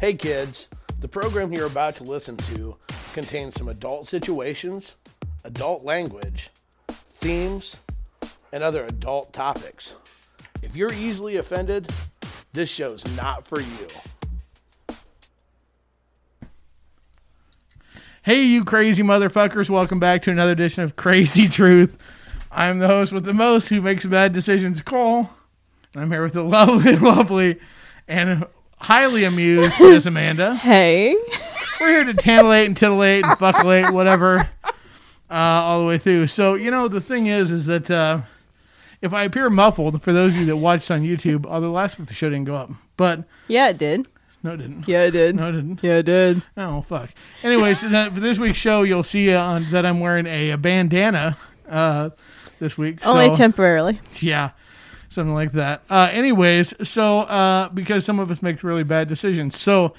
Hey kids, the program you're about to listen to contains some adult situations, adult language, themes, and other adult topics. If you're easily offended, this show's not for you. Hey, you crazy motherfuckers, welcome back to another edition of Crazy Truth. I'm the host with the most who makes bad decisions, Cole. And I'm here with the lovely, lovely, and highly amused Miss Amanda. Hey. We're here to tantillate and titillate and fuckulate, whatever, uh, all the way through. So, you know, the thing is, is that uh, if I appear muffled, for those of you that watched on YouTube, although last week the show didn't go up, but Yeah, it did. no, it didn't. Yeah, it did. No, it didn't. Yeah, it did. Oh fuck. Anyways, for this week's show, you'll see uh, on, that I'm wearing a, a bandana uh, this week. Only so, temporarily. yeah, something like that. Uh, anyways, so uh, because some of us make really bad decisions, so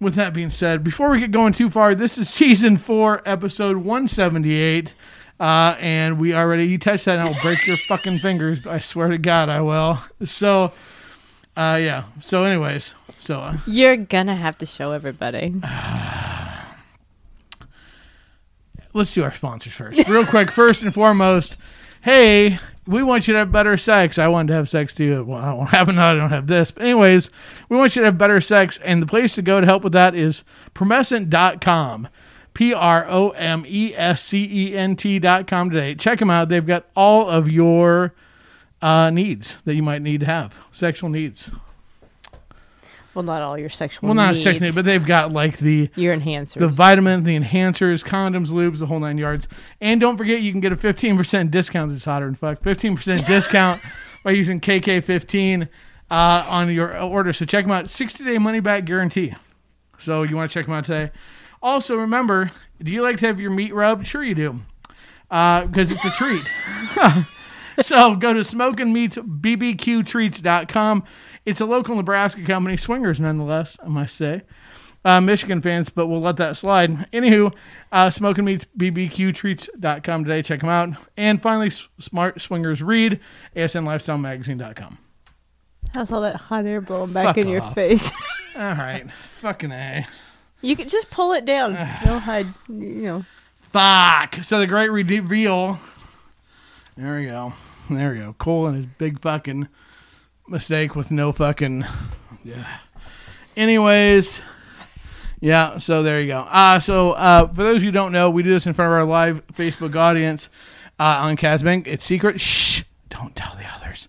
with that being said, before we get going too far, this is season four, episode 178. Uh, and we already, you touch that and I'll break your fucking fingers. I swear to God, I will. So, uh, yeah. So, anyways, so uh, You're gonna have to show everybody. let's do our sponsors first. Real quick, first and foremost, hey, we want you to have better sex. I wanted to have sex too. Well, I don't have I don't have this. But anyways, we want you to have better sex. And the place to go to help with that is promescent.com. P R O M E S C E N T.com today. Check them out. They've got all of your uh, needs that you might need to have, sexual needs. Well, not all your sexual Well, not needs. sexual, but they've got like the your enhancers. the vitamin, the enhancers, condoms, lubes, the whole nine yards. And don't forget, you can get a 15% discount. It's hotter than fuck. 15% discount by using KK15 uh, on your order. So check them out. 60 day money back guarantee. So you want to check them out today. Also, remember, do you like to have your meat rubbed? Sure, you do. Because it's a treat. so go to smokingmeatbbqtreats.com. It's a local Nebraska company, swingers nonetheless, I must say. Uh, Michigan fans, but we'll let that slide. Anywho, uh, smokingmeatbbqtreats.com today. Check them out. And finally, S- Smart Swingers Read, asnlifestylemagazine.com. How's all that hot air blowing back Fuck in your face? All right. Fucking A. you can just pull it down. Don't hide. You know. Fuck. So the great reveal. There we go. There we go. Cole and his big fucking mistake with no fucking. Yeah. Anyways. Yeah, so there you go. Uh, so uh, for those who don't know, we do this in front of our live Facebook audience uh, on Casbah. It's secret. Shh. Don't tell the others.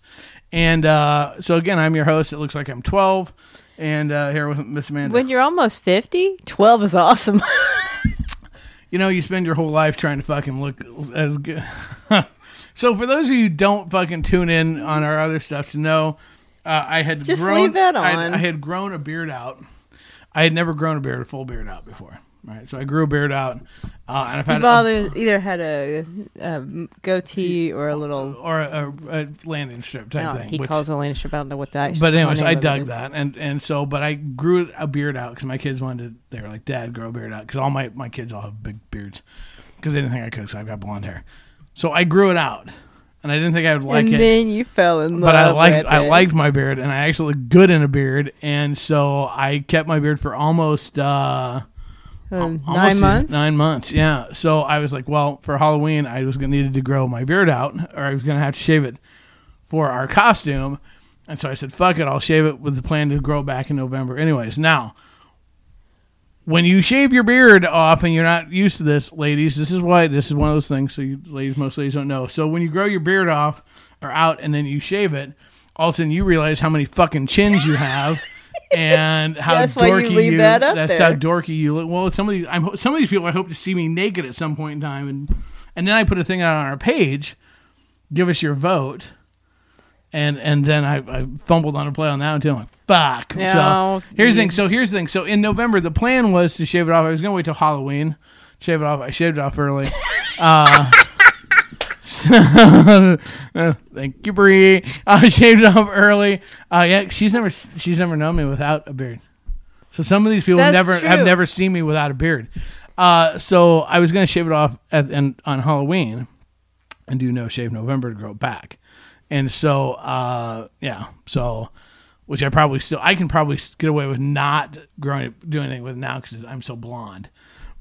And uh, so again, I'm your host. It looks like I'm 12. And uh, here with Miss Amanda. When you're almost 50, 12 is awesome. you know, you spend your whole life trying to fucking look as good. so for those of you who don't fucking tune in on our other stuff to know, uh, I had Just grown, leave that I, on. I had grown a beard out. I had never grown a beard, a full beard out before. Right, so I grew a beard out, uh, and I've had a, either, either had a, a goatee or a little. or a, a landing strip type No, thing. he which- calls a landing strip. I don't know what that. But anyways, I dug that, and and so, but I grew a beard out because my kids wanted. To, they were like, "Dad, grow a beard out," because all my my kids all have big beards, because they didn't think I could. So I've got blonde hair, so I grew it out, and I didn't think I would like and it. then you fell in love. but I liked I liked my beard, and I actually looked good in a beard, and so I kept my beard for almost uh, Um, almost nine months. Nine months, yeah. So I was like, well, for Halloween, I was gonna needed to grow my beard out, or I was gonna have to shave it for our costume. And so I said, fuck it, I'll shave it with the plan to grow back in November. Anyways, now when you shave your beard off and you're not used to this, ladies, this is why this is one of those things. So you ladies, most ladies don't know. So when you grow your beard off or out and then you shave it, all of a sudden you realize how many fucking chins you have. And how That's why you dorky leave that up that's there. how dorky you look. Well, some of these, I'm, some of these people, I hope to see me naked at some point in time, and and then I put a thing out on our page, give us your vote, and and then I, I fumbled on a play on that until I'm like, fuck. No, so here's the thing. So here's the thing. So in November, the plan was to shave it off. I was gonna wait till Halloween, shave it off. I shaved it off early. uh, uh, thank you, Bree. I shaved it off early. Uh, yeah, she's never she's never known me without a beard. So some of these people That's never have never seen me without a beard. Uh, so I was gonna shave it off at, and on Halloween, and do no shave November to grow it back. And so, uh, yeah, so which I probably still I can probably get away with not growing doing anything with now because I'm so blonde.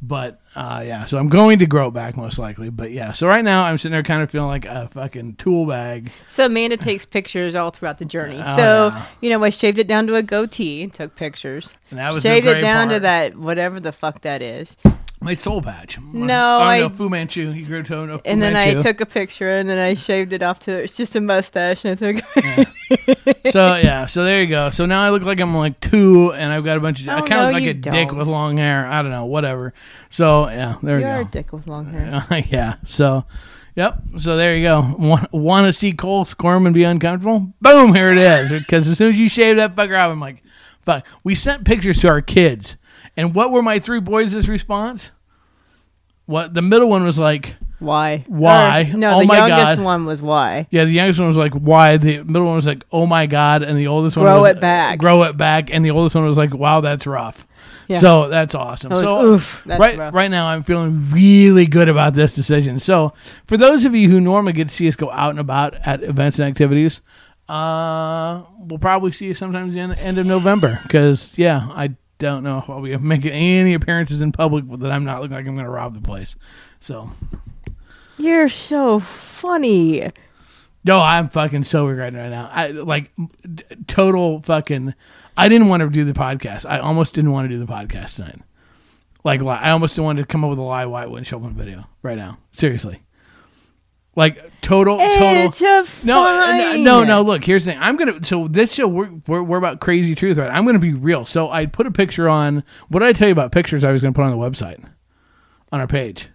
But uh, yeah, so I'm going to grow it back most likely. But yeah, so right now I'm sitting there kind of feeling like a fucking tool bag. So Amanda takes pictures all throughout the journey. Oh, so yeah. you know, I shaved it down to a goatee, and took pictures. And that was shaved it down to that whatever the fuck that is. My soul patch. My- No, I- Fu Manchu. You grew to a Fu And then I took a picture and then I shaved it off to it's just a mustache and I took so yeah, so there you go. So now I look like I'm like two, and I've got a bunch of. I Oh, kind no, of look like a dick don't. with long hair. I don't know, whatever. So yeah, there You're we a go. dick with long hair. yeah. So, yep. So there you go. Want, want to see Cole squirm and be uncomfortable? Boom! Here it is. Because as soon as you shave that fucker off, I'm like, fuck. We sent pictures to our kids, and what were my three boys' response? What the middle one was like. Why? Why? Or- no, Oh the youngest God. one was why. Yeah, the youngest one was like, "Why?" The middle one was like, "Oh my god," and the oldest one Grow was, it back. grow it back, and the oldest one was like, "Wow, that's rough." Yeah. So that's awesome. Was, so oof, that's right, rough. right now, I'm feeling really good about this decision. So for those of you who normally get to see us go out and about at events and activities, uh, we'll probably see you sometimes in the end of November. Because yeah, I don't know if I'll be making any appearances in public that I'm not looking like I'm going to rob the place. So You're so funny. No, I'm fucking so regretting right now. I like d- total fucking. I didn't want to do the podcast. I almost didn't want to do the podcast tonight. Like li- I almost wanted to come up with a lie why it wouldn't show up on video right now. Seriously. Like total, total. It's a No, no, no, no. Look, here's the thing. I'm gonna. So this show, we're, we're we're about crazy truth, right? I'm gonna be real. So I put a picture on. What did I tell you about pictures? I was gonna put on the website, on our page.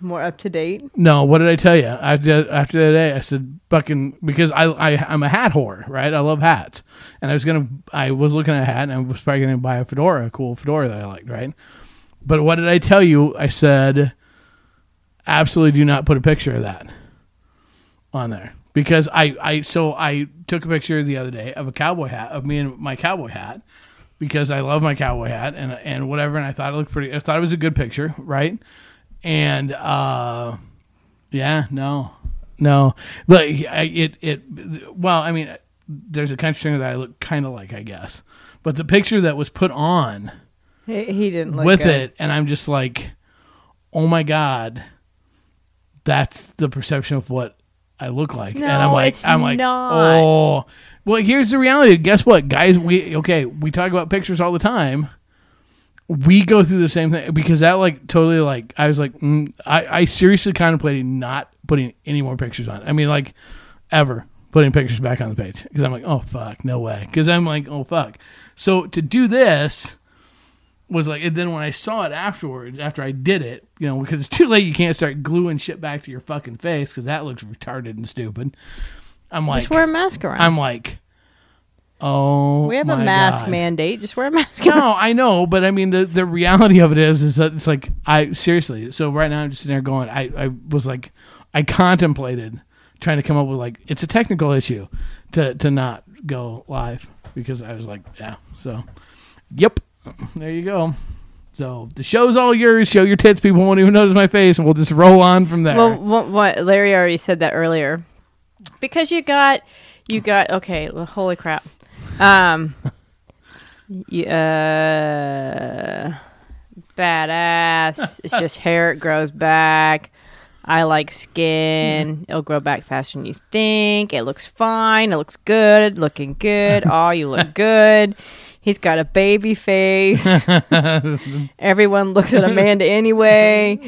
More up to date. No, what did I tell you after after that day? I said fucking because I I I'm a hat whore, right? I love hats, and I was gonna I was looking at a hat and I was probably gonna buy a fedora, a cool fedora that I liked, right? But what did I tell you? I said absolutely do not put a picture of that on there because I I so I took a picture the other day of a cowboy hat of me and my cowboy hat because I love my cowboy hat and and whatever, and I thought it looked pretty. I thought it was a good picture, right? And uh, yeah, no, no. I- it it. Well, I mean, there's a country singer that I look kind of like, I guess, but the picture that was put on He, he didn't look with good. it, and I'm just like, oh my god, that's the perception of what I look like, and I'm like, it's I'm like, not. oh, well, here's the reality. Guess what, guys? We okay, we talk about pictures all the time. We go through the same thing because that like totally like I was like mm, I I seriously contemplated not putting any more pictures on. I mean like ever putting pictures back on the page because I'm like oh fuck no way because I'm like oh fuck so to do this was like and then when I saw it afterwards after I did it you know because it's too late you can't start gluing shit back to your fucking face because that looks retarded and stupid I'm like Just wear a mask around. I'm like oh we have a mask God. mandate. Just wear a mask. around. No, I know, but I mean the the reality of it is is that it's like I seriously. So right now I'm just sitting there going. I I was like I contemplated trying to come up with like it's a technical issue to to not go live because I was like yeah. So yep, there you go. So the show's all yours. Show your tits. People won't even notice my face, and we'll just roll on from there. Well, what, what Larry already said that earlier. Because you got, you got okay. Holy crap! Um, yeah, badass. it's just hair. It grows back. I like skin. It'll grow back faster than you think. It looks fine. It looks good. Looking good. Oh, you look good. He's got a baby face. Everyone looks at Amanda anyway.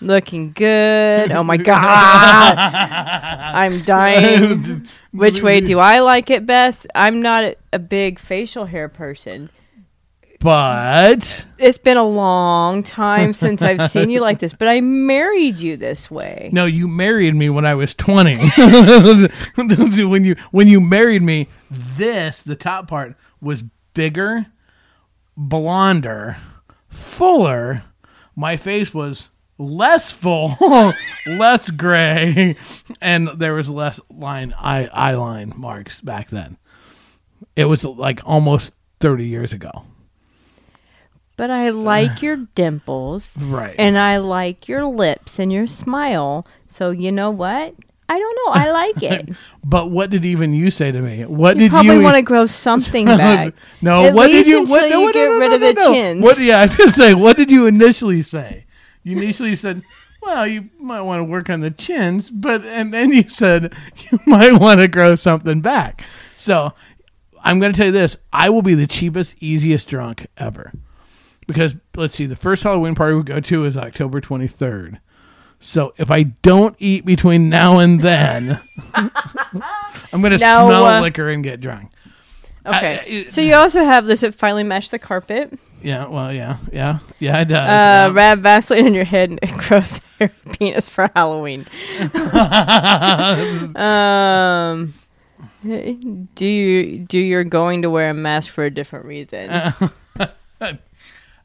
Looking good. Oh my god. I'm dying. Which way do I like it best? I'm not a, big facial hair person. but It's been a long time since I've seen you like this, but I married you this way. No, you married me when I was twenty. when you when you married me, this the top part was bigger, blonder, fuller. My face was less full, less gray, and there was less line eye eye line marks back then. It was like almost thirty years ago. But I like your dimples Right. and I like your lips and your smile. So you know what? I don't know. I like it. But what did even you say to me? What You did probably you want to grow something back. No, At what did you? What, no, you no, get no, rid no, of the no. chins. What? Yeah, I gonna say. What did you initially say? You initially said, "Well, you might want to work on the chins," but and then you said you might want to grow something back. So I'm gonna tell you this: I will be the cheapest, easiest drunk ever. Because let's see, the first Halloween party we go to is October 23rd. So if I don't eat between now and then, I'm gonna No, smell uh, liquor and get drunk. Okay. I- it- so you also have this. It finally matched the carpet. Yeah, well, yeah, yeah, yeah, it does. Uh, yeah. Rab Vaseline on your head and gross hair penis for Halloween. um, do you do you're going to wear a mask for a different reason? Uh,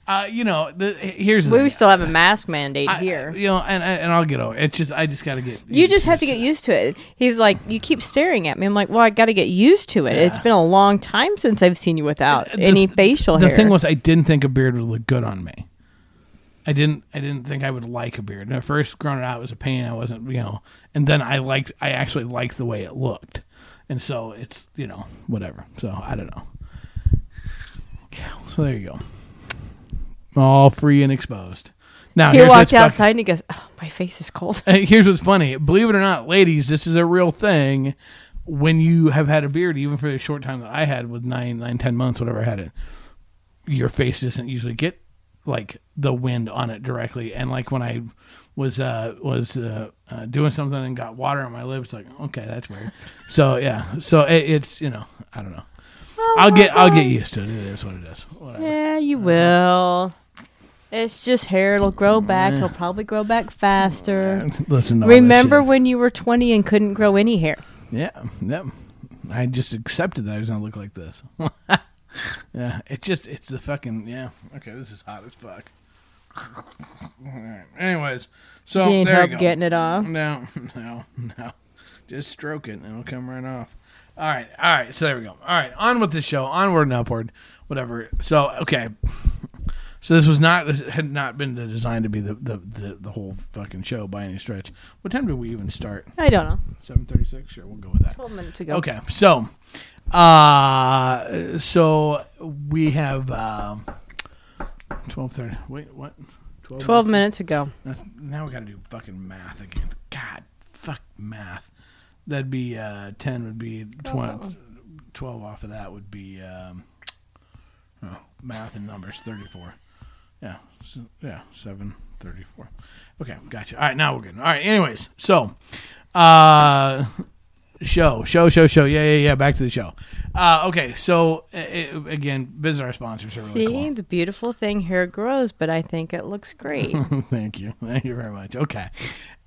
Uh, you know, the, here's the we thing. still have a mask mandate I- here. you know, and and I'll get over. it. It's just I just got to get. you just have to get used to it. He's like, you keep staring at me. I'm like, well, I got to get used to it. It's been a long time since I've seen you without The- any facial hair. The hair. thing was, I didn't think a beard would look good on me. I didn't. I didn't think I would like a beard. And at first, growing it out was a pain. I wasn't, you know. And then I liked. I actually liked the way it looked, and so it's you know whatever. So I don't know. Yeah. So there you go. All free and exposed. Now he here's what's walked outside and he goes, oh, my face is cold. Hey, Here's what's funny. Believe it or not, ladies, this is a real thing. When you have had a beard, even for the short time that I had, with nine, nine, ten months, whatever I had it, your face doesn't usually get like the wind on it directly. And like when I was uh was uh, uh doing something and got water on my lips, like okay, that's weird. So yeah, so it, it's you know I don't know. I'll get I'll get used to it. It is what it is. Whatever. Yeah, you will. It's just hair. It'll grow back. It'll probably grow back faster. Listen. To all that Remember shit. when you were 20 and couldn't grow any hair? Yeah, yeah. I just accepted that I was gonna look like this. yeah, it just it's the fucking yeah. Okay, this is hot as fuck. Alright, Anyways, so need there help you go. getting it off? No, no, no. Just stroke it and it'll come right off. All right, all right. So there we go. All right, on with the show. Onward and upward. Whatever. So okay. So this was not had not been designed to be the the, the, the whole fucking show by any stretch. What time did we even start? I don't know. Seven thirty six. Sure, we'll go with that. 12 minutes ago. Okay, so, uh, so we have um, twelve thirty. Wait, what? 12 minutes ago. Now- Now we got to do fucking math again. God, fuck math. That'd be uh, ten. Would be 20, 12 off of that would be um, oh, math and numbers. Thirty four. Yeah, so, yeah, seven thirty four. Okay, gotcha. All right, now we're good. All right. Anyways, so uh, show, show, show, show. Yeah, yeah, yeah. Back to the show. Uh, okay, so uh, uh, again, visit our sponsors. Are really See, cool. the beautiful thing hair grows, but I think it looks great. Thank you. Thank you very much. Okay.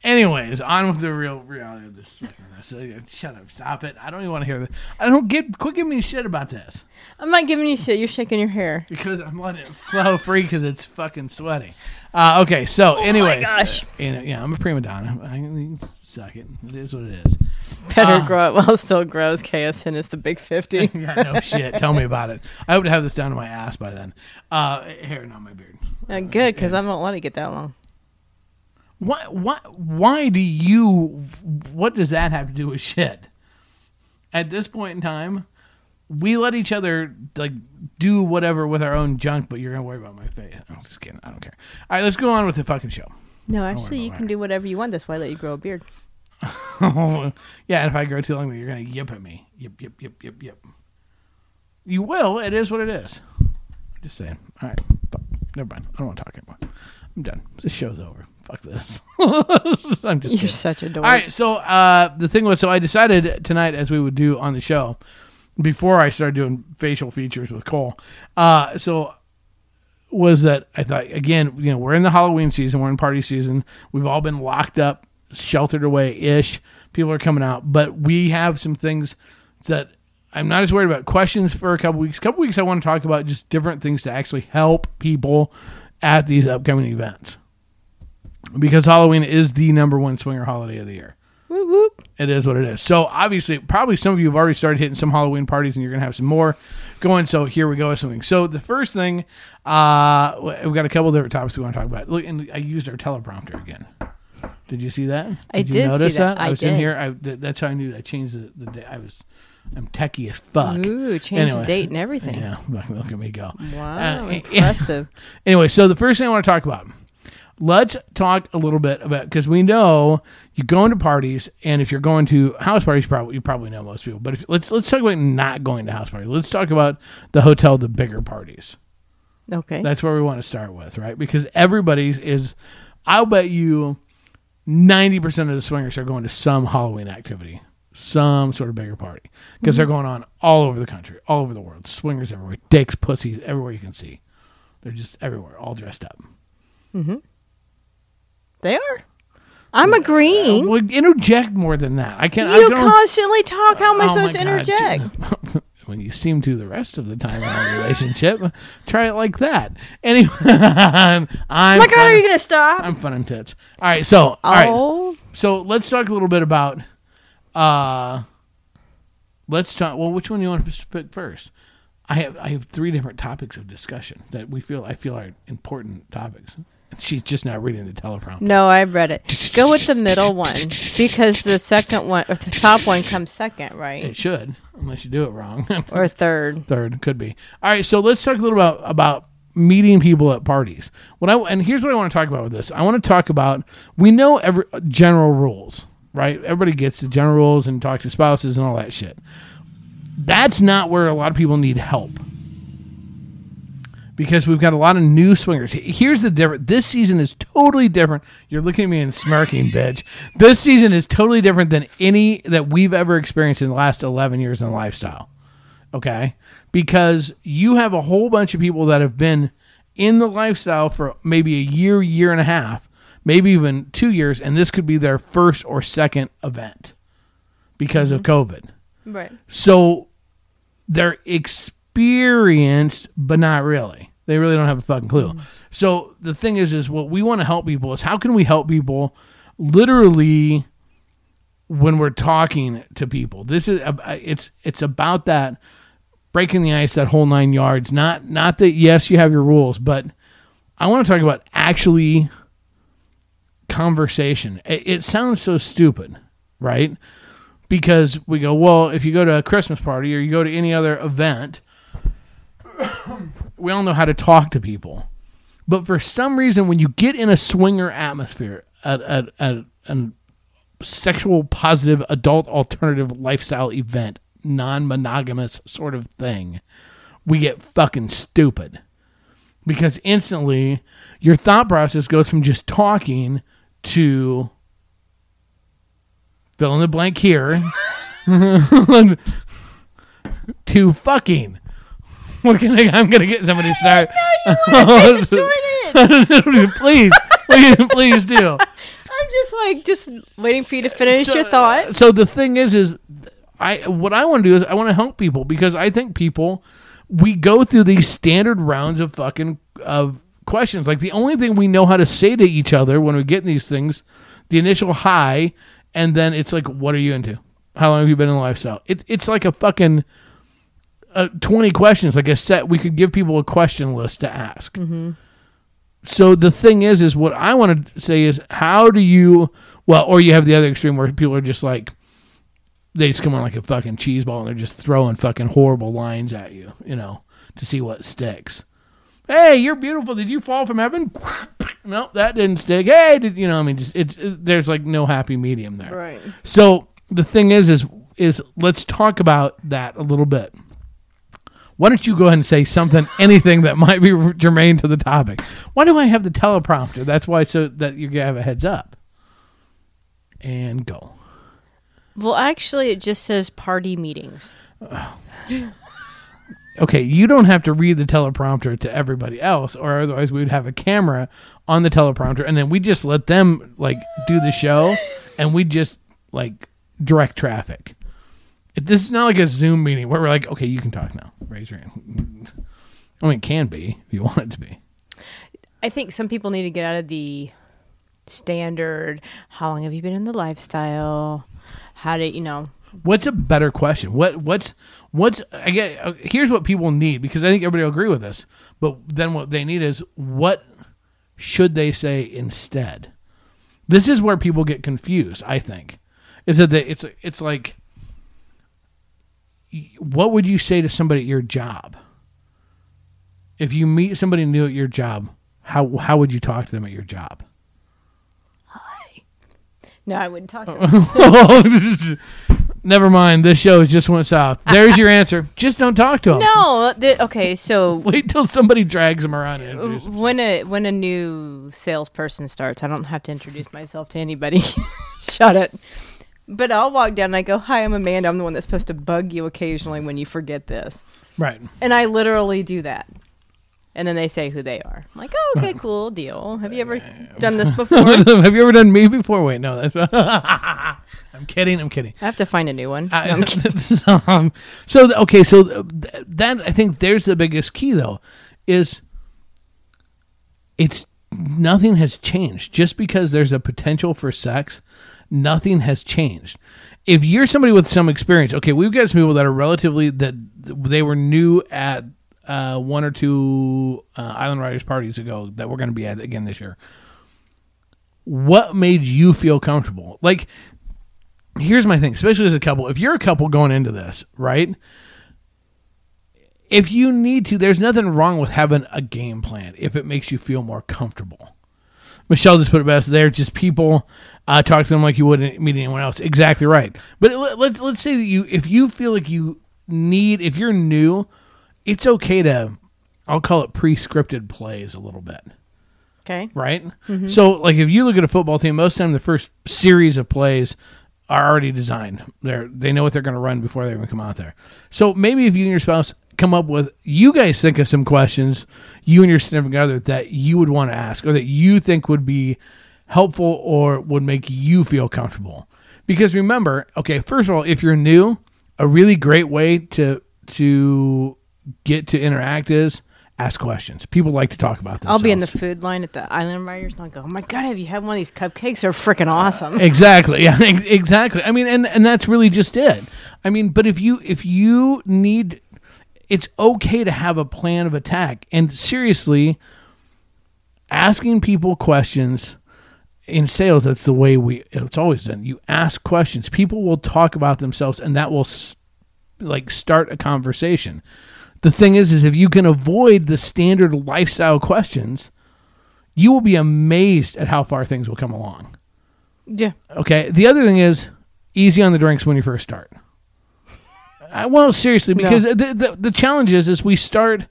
Anyways, on with the real reality of this. Uh, Shut up. Stop it. I don't even want to hear this. I don't get. Quit giving me shit about this I'm not giving you shit. You're shaking your hair. because I'm letting it flow free because it's fucking sweaty. Uh, okay. So, anyways, gosh. uh, you know, yeah, I'm a prima donna. I suck it. It is what it is. Better Uh. grow it while it still grows. KSN is the big 50. yeah, no shit. Tell me about it. I hope to have this down to my ass by then. Uh, hair, not my beard. Uh, good, because I don't let it get that long. Why? Why? Why do you? What does that have to do with shit? At this point in time, we let each other like do whatever with our own junk, but you're gonna worry about my face. I'm just kidding. I don't care. All right, let's go on with the fucking show. No, actually, you can that. do whatever you want. That's why I let you grow a beard. yeah, and if I grow too long, you're gonna yip at me. Yip, yip, yip, yip, yip. You will. It is what it is. I'm just saying. All right. Fuck. Never mind. I don't want to talk anymore. I'm done. This show's over. Fuck this. I'm just. You're kidding. such a dork. All right, so uh, the thing was, so I decided tonight, as we would do on the show, before I started doing facial features with Cole, uh, so was that I thought again, you know, we're in the Halloween season, we're in party season, we've all been locked up, sheltered away ish. People are coming out, but we have some things that I'm not as worried about. Questions for a couple weeks. A couple weeks, I want to talk about just different things to actually help people at these upcoming events because Halloween is the number one swinger holiday of the year. Whoop, whoop. It is what it is. So obviously, probably some of you have already started hitting some Halloween parties, and you're gonna have some more going. So here we go with something. So the first thing, uh, we've got a couple different topics we want to talk about. Look, and I used our teleprompter again. Did you see that? I you did notice that. I, I was in here. I, th- that's how I knew. I changed the, the day. I was. I'm techie as fuck. Ooh, change the date and everything. Yeah, look look at me go. Wow, Uh, impressive. Anyway, so the first thing I want to talk about, let's talk a little bit about because we know you go into parties, and if you're going to house parties, you probably you probably know most people. But if, let's let's talk about not going to house parties. Let's talk about the hotel, the bigger parties. Okay. That's where we want to start with, right? Because everybody's is, I'll bet you, ninety percent of the swingers are going to some Halloween activity, some sort of bigger party, because they're going on all over the country, all over the world. Swingers everywhere, dicks, pussies, everywhere you can see. They're just everywhere, all dressed up. Mm-hmm. they are. I'm agreeing. Well, interject more than that. I can't. I you don't, constantly talk. How am I Oh supposed to interject? when you seem to the rest of the time in our relationship, try it like that. Anyway, I'm. Oh my God, are you going to stop? I'm fun and tits. All right, so all right. oh, So let's talk a little bit about. Uh, let's talk. Well, which one do you want to pick first? I have I have three different topics of discussion that we feel I feel are important topics. She's just not reading the teleprompter. no, I've read it. Go with the middle one because the second one or the top one comes second, right? It should, unless you do it wrong. Or third. Third could be. All right, so let's talk a little about about meeting people at parties. When I and here's what I want to talk about with this. I want to talk about we know every general rules, right? Everybody gets the general rules and talks to spouses and all that shit. That's not where a lot of people need help. Because we've got a lot of new swingers. Here's the difference. This season is totally different. You're looking at me and smirking, bitch. This season is totally different than any that we've ever experienced in the last 11 years in the lifestyle okay? Because you have a whole bunch of people that have been in the lifestyle for maybe a year, year and a half, maybe even two years, and this could be their first or second event because of mm-hmm. COVID. Right. So they're experienced, but not really. They really don't have a fucking clue. Mm. So the thing is, is what we want to help people is how can we help people literally when we're talking to people. This is it's it's about that breaking the ice, that whole nine yards. Not not that yes, you have your rules, but I want to talk about actually conversation. It, it sounds so stupid, right? Because we go, well, if you go to a Christmas party or you go to any other event, we all know how to talk to people. But for some reason, when you get in a swinger atmosphere at, a sexual positive adult alternative lifestyle event, non monogamous sort of thing, we get fucking stupid. Because instantly your thought process goes from just talking to fill in the blank here to fucking. Can I, I'm gonna get somebody to start. It. please, please, please do. I'm just like just waiting for you to finish So- your thought. So the thing is, is I what I want to do is I want to help people because I think people we go through these standard rounds of fucking of questions. Like the only thing we know how to say to each other when we get in these things, the initial hi, and then it's like, what are you into? How long have you been in the lifestyle? It, it's like a fucking uh, twenty questions, like a set. We could give people a question list to ask so the thing is is what i want to say is how do you well or you have the other extreme where people are just like they just come on like a fucking cheese ball and they're just throwing fucking horrible lines at you you know to see what sticks hey you're beautiful did you fall from heaven no that didn't stick hey did you know i mean just it's it, there's like no happy medium there Right. so the thing is, is is let's talk about that a little bit. Why don't you go ahead and say something, anything that might be germane to the topic? Why do I have the teleprompter? That's why, so that you have a heads up. And go. Well, actually, it just says party meetings. Okay, you don't have to read the teleprompter to everybody else, or otherwise we'd have a camera on the teleprompter, and then we just let them like do the show, and we just like direct traffic. It- This is not like a Zoom meeting where we're like, okay, you can talk now. Raise your hand. I mean, it can be if you want it to be. I think some people need to get out of the standard. How long have you been in the lifestyle? How did you know? What's a better question? What what's what's I get? uh, Here's what people need because I think everybody will agree with this. But then what they need is what should they say instead? This is where people get confused. I think is that the, it's it's like, what would you say to somebody at your job? If you meet somebody new at your job, how how would you talk to them at your job? Hi. No, I wouldn't talk to them. Never mind. This show just went south. There's your answer. Just don't talk to them. no, the, okay. So Wait till somebody drags them around. And when a when a new salesperson starts, I don't have to introduce myself to anybody. Shut it. But I'll walk down and I go, "Hi, I'm Amanda. I'm the one that's supposed to bug you occasionally when you forget this." Right. And I literally do that. And then they say who they are. I'm like, oh, okay, cool deal. Have you ever done this before? Have you ever done me before? Wait, no. That's I'm kidding. I'm kidding. I have to find a new one. No, I- I'm kidding. um, so okay, so th- that I think there's the biggest key though, is it's nothing has changed just because there's a potential for sex. Nothing has changed. If you're somebody with some experience, okay, we've got some people that are relatively that they were new at uh, one or two uh, Island Riders parties ago that we're going to be at again this year. What made you feel comfortable? Like here's my thing, especially as a couple. If you're a couple going into this, right? If you need to, there's nothing wrong with having a game plan if it makes you feel more comfortable. Michelle just put it best. They're just people. Uh, talk to them like you wouldn't meet anyone else. Exactly right. But let, let, let's say that you, if you feel like you need, if you're new, it's okay to, I'll call it pre-scripted plays a little bit Okay. right? So, like, if you look at a football team, most time the first series of plays are already designed. They're they know what they're going to run before they even come out there. So maybe if you and your spouse come up with, you guys think of some questions, you and your significant other that you would want to ask, or that you think would be helpful or would make you feel comfortable. Because remember, okay, first of all, if you're new, a really great way to to get to interact is ask questions. People like to talk about this. I'll be in the food line at the Island Riders and I'll go, oh my God, have you had one of these cupcakes? They're freaking awesome. exactly yeah exactly i mean and and that's really just it i mean but if you if you need it's okay to have a plan of attack and seriously asking people questions in sales that's the way we it's always done you ask questions people will talk about themselves and that will s- like start a conversation the thing is is if you can avoid the standard lifestyle questions you will be amazed at how far things will come along yeah. Okay. The other thing is easy on the drinks when you first start. I, well, seriously, because the, the the challenge is is we start,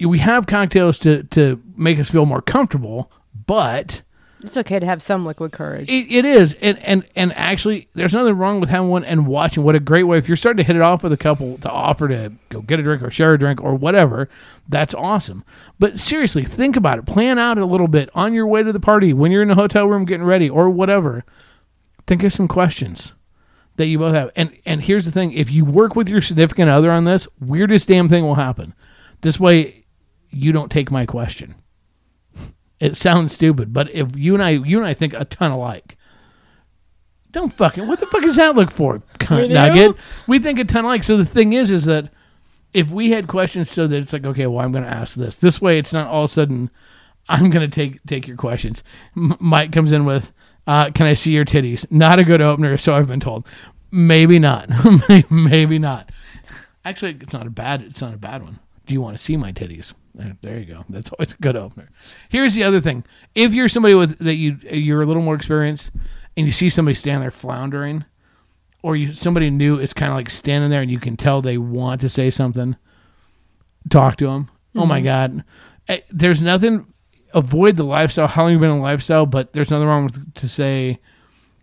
we have cocktails to to make us feel more comfortable, but It's okay to have some liquid courage. it, it is, and and and actually, there's nothing wrong with having one and watching. What a great way if you're starting to hit it off with a couple to offer to go get a drink or share a drink or whatever. That's awesome. But seriously, think about it. Plan out a little bit on your way to the party when you're in the hotel room getting ready or whatever. Think of some questions that you both have. And and here's the thing: if you work with your significant other on this, weirdest damn thing will happen. This way, you don't take my question. It sounds stupid, but if you and I, you and I think a ton alike. Don't fucking. What the fuck does that look for, cunt nugget? We think a ton alike. So the thing is, is that if we had questions, so that it's like, okay, well, I'm going to ask this. This way, it's not all of a sudden, I'm going to take take your questions. M- Mike comes in with, uh, "Can I see your titties?" Not a good opener, so I've been told. Maybe not. Maybe not. Actually, it's not a bad. It's not a bad one. Do you want to see my titties? Eh, There you go. That's always a good opener. Here's the other thing: if you're somebody with that you you're a little more experienced, and you see somebody stand there floundering, or you somebody new is kind of like standing there, and you can tell they want to say something, talk to them. Oh my god, Eh, there's nothing. Avoid the lifestyle. How long you been in lifestyle? But there's nothing wrong with to say.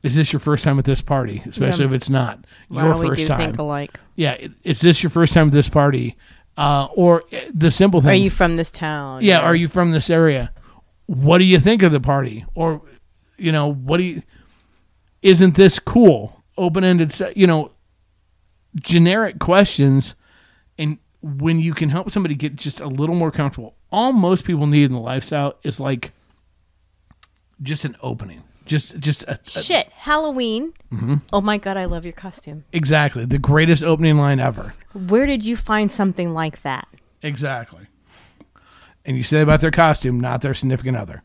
Is this your first time at this party? Especially Yeah. if it's not your first time think alike? yeah, is this your first time at this party? Uh, or uh, the simple thing. Are you from this town? yeah, Or- are you from this area? What do you think of the party? Or, you know, what do you, isn't this cool? Open ended, you know, generic questions. And when you can help somebody get just a little more comfortable, all most people need in the lifestyle is like just an opening. Just, just a, a- Shit, Halloween. Mm-hmm. Oh my god, I love your costume. exactly the greatest opening line ever. Where did you find something like that? Exactly. And you say about their costume, not their significant other.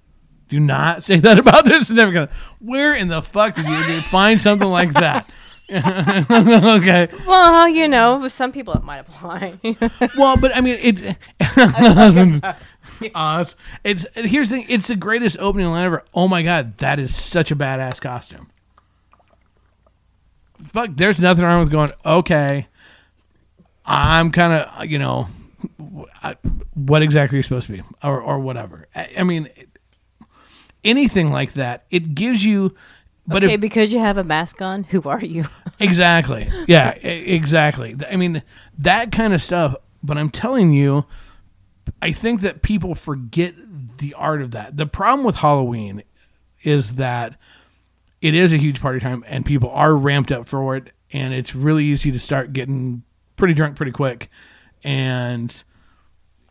Do not say that about their significant gonna. Where in the fuck did you find something like that? okay. Well, you know, with some people it might apply. Well, but I mean, it. uh, it's, it's here's the thing. It's the greatest opening line ever. Oh my god, that is such a badass costume. Fuck, there's nothing wrong with going. Okay, I'm kind of you know, I- what exactly are you're supposed to be, or or whatever. I, I mean, anything like that, it gives you. But okay, if, because you have a mask on, who are you? Exactly. Yeah, exactly. I mean, that kind of stuff. But I'm telling you, I think that people forget the art of that. The problem with Halloween is that it is a huge party time and people are ramped up for it. And it's really easy to start getting pretty drunk pretty quick. And,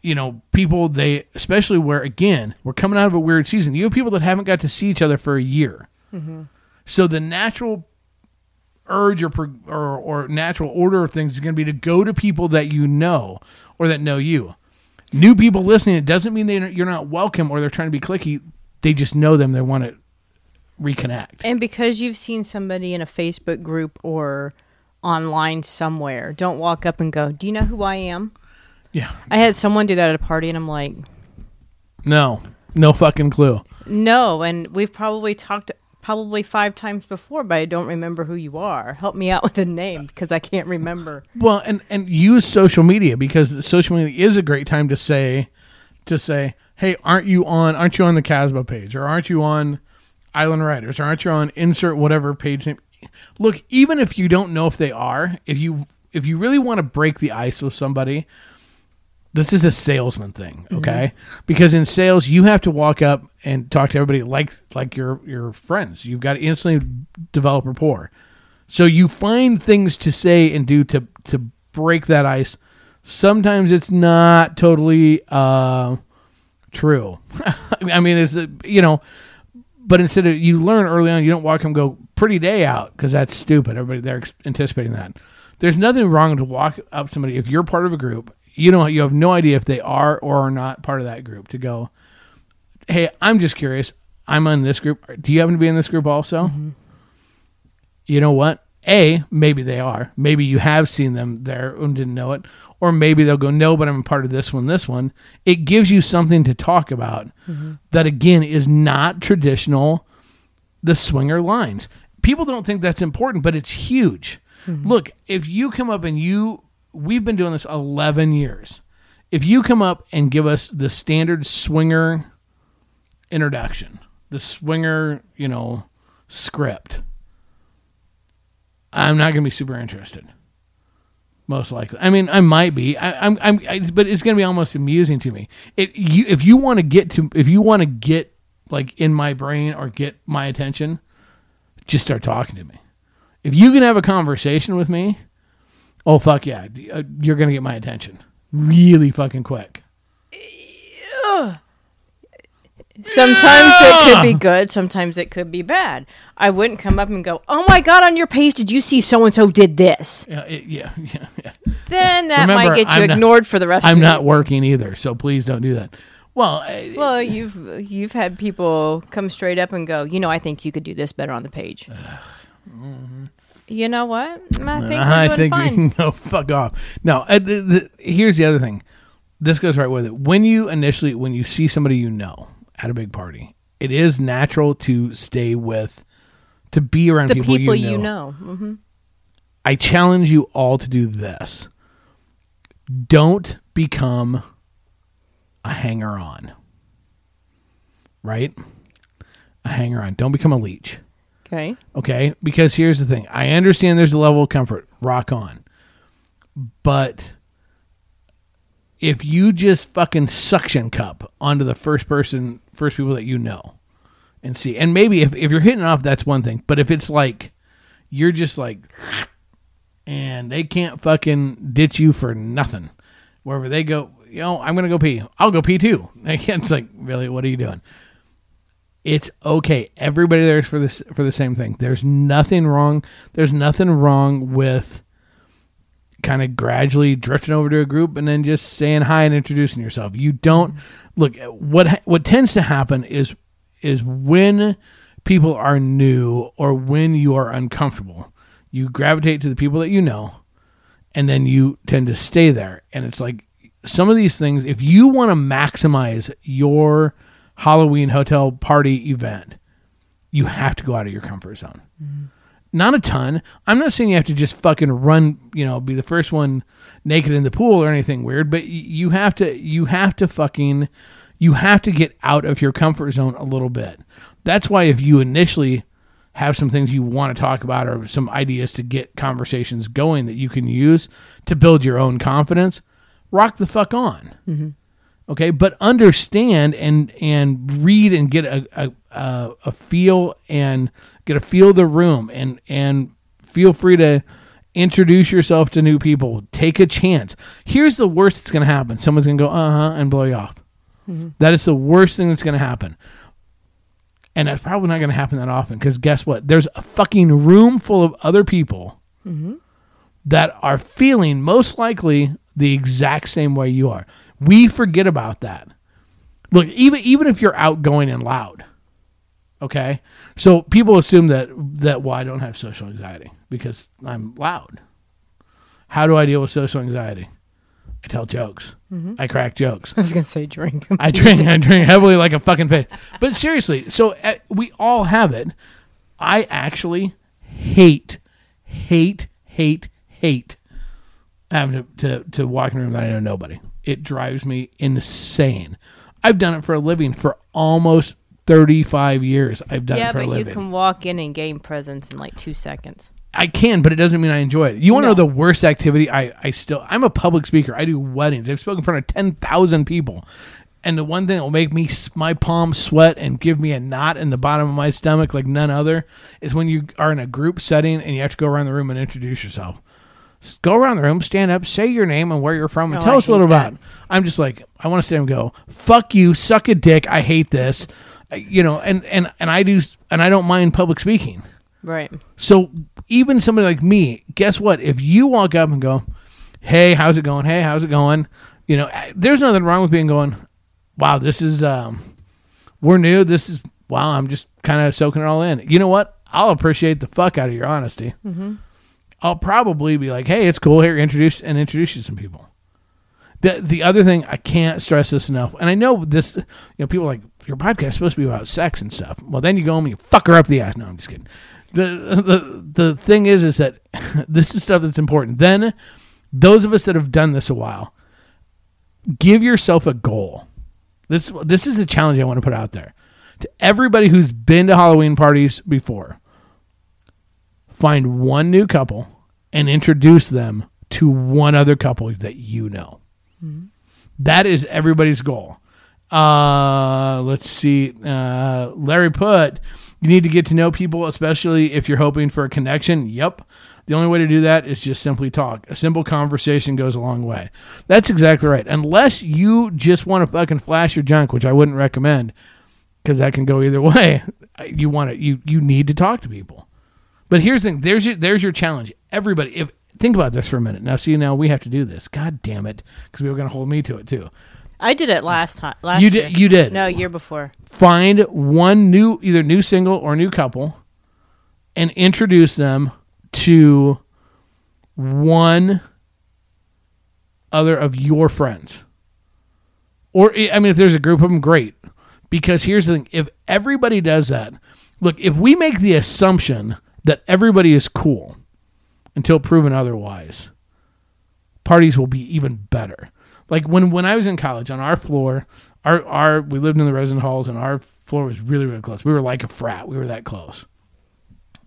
you know, people, they, especially where, again, we're coming out of a weird season. You have people that haven't got to see each other for a year. Mm-hmm. So the natural urge or, or or natural order of things is going to be to go to people that you know or that know you. New people listening, it doesn't mean they you're not welcome or they're trying to be clicky. They just know them. They want to reconnect. And because you've seen somebody in a Facebook group or online somewhere, don't walk up and go, "Do you know who I am?" yeah. I had someone do that at a party, and I'm like, No. No fucking clue. "No." And we've probably talked probably five times before, but I don't remember who you are. Help me out with a name because I can't remember. Well, and and use social media because social media is a great time to say to say, "Hey, aren't you on aren't you on the Casbah page or aren't you on Island Riders or aren't you on insert whatever page name?" Look, even if you don't know if they are, if you if you really want to break the ice with somebody, this is a salesman thing, okay? Because in sales, you have to walk up and talk to everybody like like your your friends. You've got to instantly develop rapport. So you find things to say and do to to break that ice. Sometimes it's not totally uh, true. I mean, it's you know, but instead of you learn early on, you don't walk and go pretty day out because that's stupid. Everybody they're anticipating that. There's nothing wrong to walk up somebody if you're part of a group. You know, what, you have no idea if they are or are not part of that group. To go, hey, I'm just curious. I'm on this group. Do you happen to be in this group also? Mm-hmm. you know what? A, maybe they are. Maybe you have seen them there and didn't know it. Or maybe they'll go, no, but I'm a part of this one, this one. It gives you something to talk about mm-hmm. that, again, is not traditional, the swinger lines. People don't think that's important, but it's huge. Mm-hmm. Look, if you come up and you, we've been doing this 11 years. If you come up and give us the standard swinger introduction, the swinger, you know, script, I'm not going to be super interested. Most likely, I mean, I might be. I, I'm, I'm, I, but it's going to be almost amusing to me. If you, if you want to get to, if you want to get like in my brain or get my attention, just start talking to me. If you can have a conversation with me, oh fuck yeah, uh, you're going to get my attention really fucking quick. Sometimes it could be good, sometimes it could be bad. I wouldn't come up and go, "Oh my god, on your page did you see so and so did this?" Yeah, it, yeah, yeah, yeah. Then that Remember, might get you I'm not- ignored for the rest I'm of not the working either, so please don't do that. Well, I- Well, you've you've had people come straight up and go, "You know, I think you could do this better on the page." You know what? I think we're mm-hmm. I doing think fine. you can go fuck off. No, uh, the, the, here's the other thing. This goes right with it. When you initially, when you see somebody you know at a big party, it is natural to stay with, to be around the people, people you know. you know. hmm I challenge you all to do this. Don't become a hanger on. Right? A hanger on. Don't become a leech. Okay. Okay? Because here's the thing. I understand there's a level of comfort. Rock on. But if you just fucking suction cup onto the first person, first people that you know and see, and maybe if, if you're hitting off, that's one thing. But if it's like, you're just like, and they can't fucking ditch you for nothing. Wherever they go, you know, I'm gonna go pee. I'll go pee too. It's like, really, what are you doing? It's okay. Everybody there's for this for the same thing. There's nothing wrong. There's nothing wrong with kind of gradually drifting over to a group and then just saying hi and introducing yourself. You don't look what what tends to happen is is when people are new or when you are uncomfortable, you gravitate to the people that you know, and then you tend to stay there. And it's like some of these things, if you want to maximize your Halloween hotel party event, you have to go out of your comfort zone. Mm-hmm. Not a ton. I'm not saying you have to just fucking run, you know, be the first one naked in the pool or anything weird, but you have to you have to fucking you have to get out of your comfort zone a little bit. That's why if you initially have some things you want to talk about or some ideas to get conversations going that you can use to build your own confidence, rock the fuck on mm-hmm. Okay but understand and and read and get a a, a, a feel and get a feel of the room and and feel free to introduce yourself to new people. Take a chance. Here's the worst that's going to happen. Someone's going to go uh-huh and blow you off. That is the worst thing that's going to happen. And that's probably not going to happen that often because guess what? There's a fucking room full of other people that are feeling most likely the exact same way you are. We forget about that. Look, even even if you're outgoing and loud, okay? So people assume that that well, I don't have social anxiety because I'm loud. How do I deal with social anxiety? I tell jokes. I crack jokes. I was gonna say drink. I drink. I drink heavily like a fucking pig. But seriously, so uh, we all have it. I actually hate, hate, hate, hate having to, to, to walk in a room that I know nobody. It drives me insane. I've done it for a living for almost 35 years. I've done yeah, it for living. Yeah, but you can walk in and gain presence in like two seconds. I can, but it doesn't mean I enjoy it. You want to No. know the worst activity? I, I still, I'm a public speaker. I do weddings. I've spoken in front of 10,000 people. And the one thing that will make me, my palms sweat and give me a knot in the bottom of my stomach like none other is when you are in a group setting and you have to go around the room and introduce yourself. Go around the room, stand up, say your name and where you're from, and tell I us a little that. about. I'm just like, I want to stand and go, fuck you, suck a dick, I hate this, you know, and and and I do, and I don't mind public speaking. Right. So even somebody like me, guess what? If you walk up and go, "Hey, how's it going? Hey, how's it going?" You know, there's nothing wrong with being going, "Wow, this is um, we're new. This is wow. I'm just kind of soaking it all in." You know what? I'll appreciate the fuck out of your honesty. I'll probably be like, "Hey, it's cool. Here, introduce and introduce you to some people." The the other thing I can't stress this enough, and I know this, you know, people like your podcast is supposed to be about sex and stuff. Well, then you go home and you fuck her up the ass. No, I'm just kidding. The the the thing is, is that this is stuff that's important. Then those of us that have done this a while, give yourself a goal. This this is a challenge I want to put out there to everybody who's been to Halloween parties before. Find one new couple and introduce them to one other couple that you know. That is everybody's goal. Uh, let's see. Uh, Larry put, you need to get to know people, especially if you're hoping for a connection. Yep. The only way to do that is just simply talk. A simple conversation goes a long way. That's exactly right. Unless you just want to fucking flash your junk, which I wouldn't recommend, because that can go either way. You want to, you you need to talk to people. But here's the thing. There's your there's your challenge. Everybody, if think about this for a minute. Now, see, now we have to do this. God damn it, because we were going to hold me to it too. I did it last time. Last You year. did. You did. No, year before. Find one new, either new single or new couple, and introduce them to one other of your friends. Or I mean, if there's a group of them, great. Because here's the thing: if everybody does that, look, if we make the assumption that everybody is cool until proven otherwise, parties will be even better. Like when when I was in college on our floor, our our we lived in the resident halls and our floor was really really close. We were like a frat. We were that close.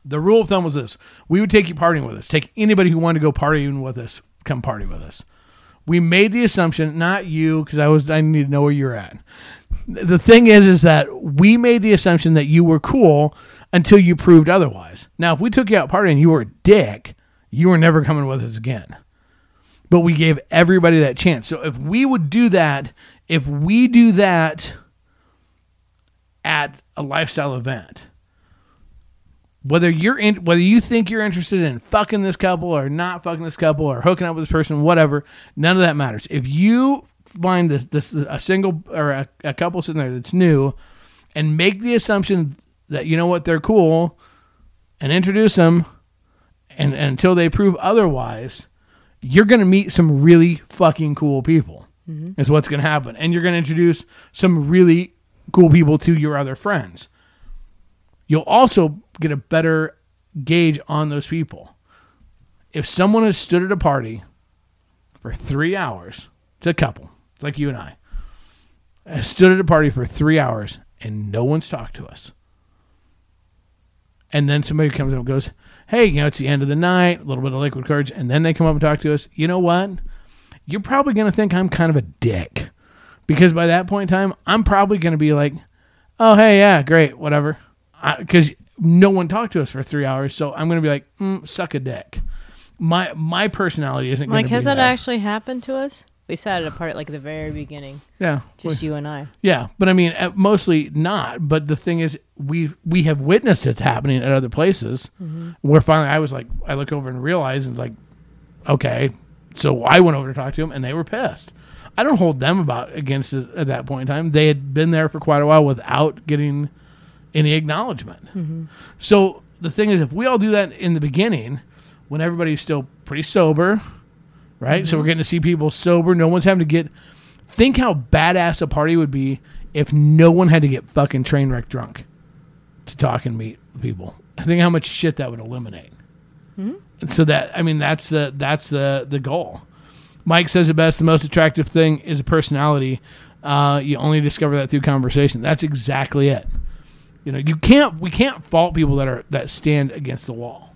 The rule of thumb was this: we would take you partying with us. Take anybody who wanted to go partying with us, come party with us. We made the assumption, not you, because I was I need to know where you're at. The thing is, is that we made the assumption that you were cool until you proved otherwise. Now, if we took you out partying you were a dick, you were never coming with us again but we gave everybody that chance. So if we would do that, if we do that at a lifestyle event, whether you're in, whether you think you're interested in fucking this couple or not fucking this couple or hooking up with this person, whatever, none of that matters. If you find this, this a single or a, a couple sitting there that's new, and make the assumption that you know what they're cool and introduce them and, and until they prove otherwise you're going to meet some really fucking cool people mm-hmm. is what's going to happen. And you're going to introduce some really cool people to your other friends. You'll also get a better gauge on those people. If someone has stood at a party for three hours it's a couple it's like you and i has stood at a party for three hours and no one's talked to us and then somebody comes up and goes, "Hey, you know, it's the end of the night, a little bit of liquid courage," and then they come up and talk to us. You know what? You're probably going to think I'm kind of a dick, because by that point in time, I'm probably going to be like, "Oh, hey, yeah, great, whatever," because no one talked to us for three hours, so I'm going to be like, mm, "Suck a dick." My my personality isn't going Like, has be that actually happened to us? We sat it apart like the very beginning, Yeah, just you and I. Yeah, but I mean, mostly not. But the thing is, we we have witnessed it happening at other places. Mm-hmm. Where finally, I was like, I look over and realize, and like, okay, so I went over to talk to them, and they were pissed. I don't hold them about against it at that point in time. They had been there for quite a while without getting any acknowledgement. Mm-hmm. So the thing is, if we all do that in the beginning, when everybody's still pretty sober, right? So we're getting to see people sober. No one's having to get. Think how badass a party would be if no one had to get fucking train wreck drunk to talk and meet people. I think how much shit that would eliminate. And So that I mean that's the that's the the goal. Mike says it best. The most attractive thing is a personality. Uh, you only discover that through conversation. That's exactly it. You know, you can't we can't fault people that are that stand against the wall,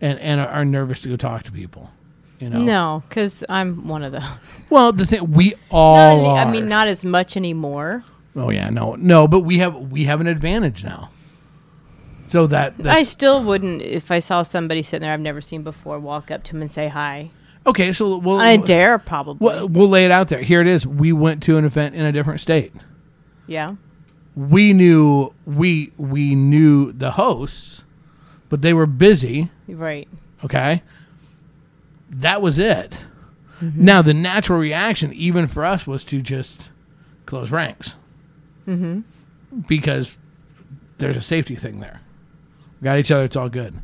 and and are nervous to go talk to people. You know. No, because I'm one of those. Well, the thing we all Not- are. I mean, not as much anymore. Oh yeah, no, no, but we have we have an advantage now. So that I still wouldn't, if I saw somebody sitting there I've never seen before, walk up to him and say hi. okay. So we'll On a dare, probably. we'll, we'll lay it out there. Here it is. We went to an event in a different state. Yeah. We knew we we knew the hosts, but they were busy. Right. Okay, that was it. Now the natural reaction, even for us, was to just close ranks, mm-hmm. because there's a safety thing there. We got each other. It's all good.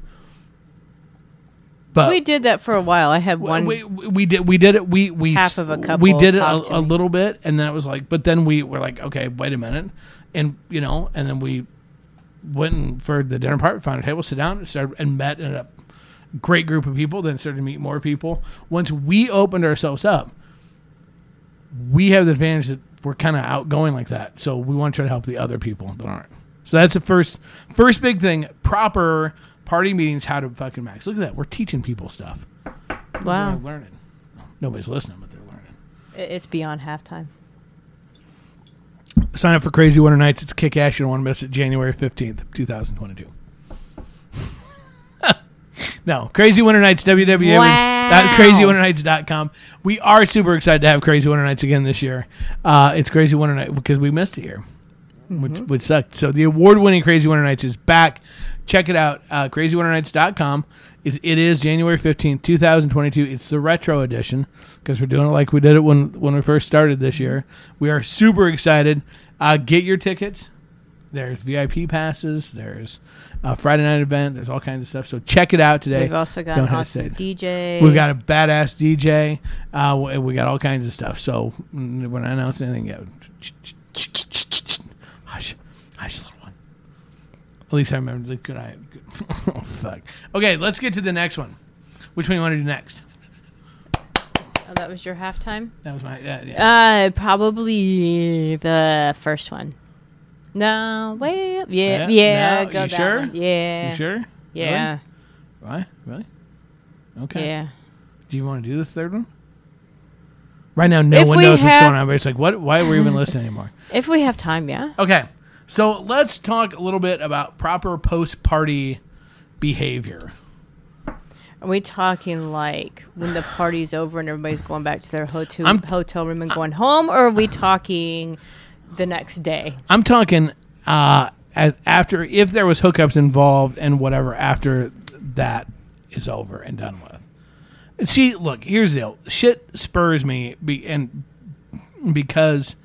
But we did that for a while. I had one. we, we, we did we did it we we Half of a couple we did it a, a little bit and then it was like but then we were like okay wait a minute and you know and then we went and for the dinner party found a table sit down and started and met in a great group of people then started to meet more people once we opened ourselves up we have the advantage that we're kind of outgoing like that so we want to try to help the other people that aren't so that's the first first big thing proper party meetings how to fucking max look at that we're teaching people stuff wow. they're learning. Nobody's listening, but they're learning. It's beyond halftime. Sign up for Crazy Winter Nights. It's kick ass. You don't want to miss it. January 15th, 2022. No, Crazy Winter Nights, www. Wow. CrazyWinterNights.com. We are super excited to have Crazy Winter Nights again this year. Uh, it's Crazy Winter Night because we missed a year, which, which sucked. So the award winning Crazy Winter Nights is back. Check it out, uh, crazywinternights.com. It, it is January 15th, 2022. It's the retro edition because we're doing it like we did it when, when we first started this year. We are super excited. Uh, get your tickets. There's VIP passes. There's a Friday night event. There's all kinds of stuff. So check it out today. We've also got Don't an awesome. DJ. We've got a badass DJ. Uh, we- got all kinds of stuff. So mm, we're not announcing anything yet. Hush, hush, little one. At least I remember the good eye. Good. oh fuck. Okay, let's get to the next one. Which one you want to do next? Oh, that was your halftime? That was my. Yeah, yeah. Uh, probably the first one. No, wait. Yeah? Yeah, yeah. No? go You sure? one. Yeah. you sure? Yeah. Why? Really? Okay. Yeah. Do you want to do the third one? Right now, no If one knows what's going on. But it's like, what? Why are we even listening anymore? If we have time, yeah. Okay, so let's talk a little bit about proper post-party behavior. Are we talking like when the party's over and everybody's going back to their hotel I'm- hotel room and going home, or are we talking the next day? I'm talking uh, after if there was hookups involved and whatever after that is over and done with. And See, look, here's the deal. Shit spurs me, be, and because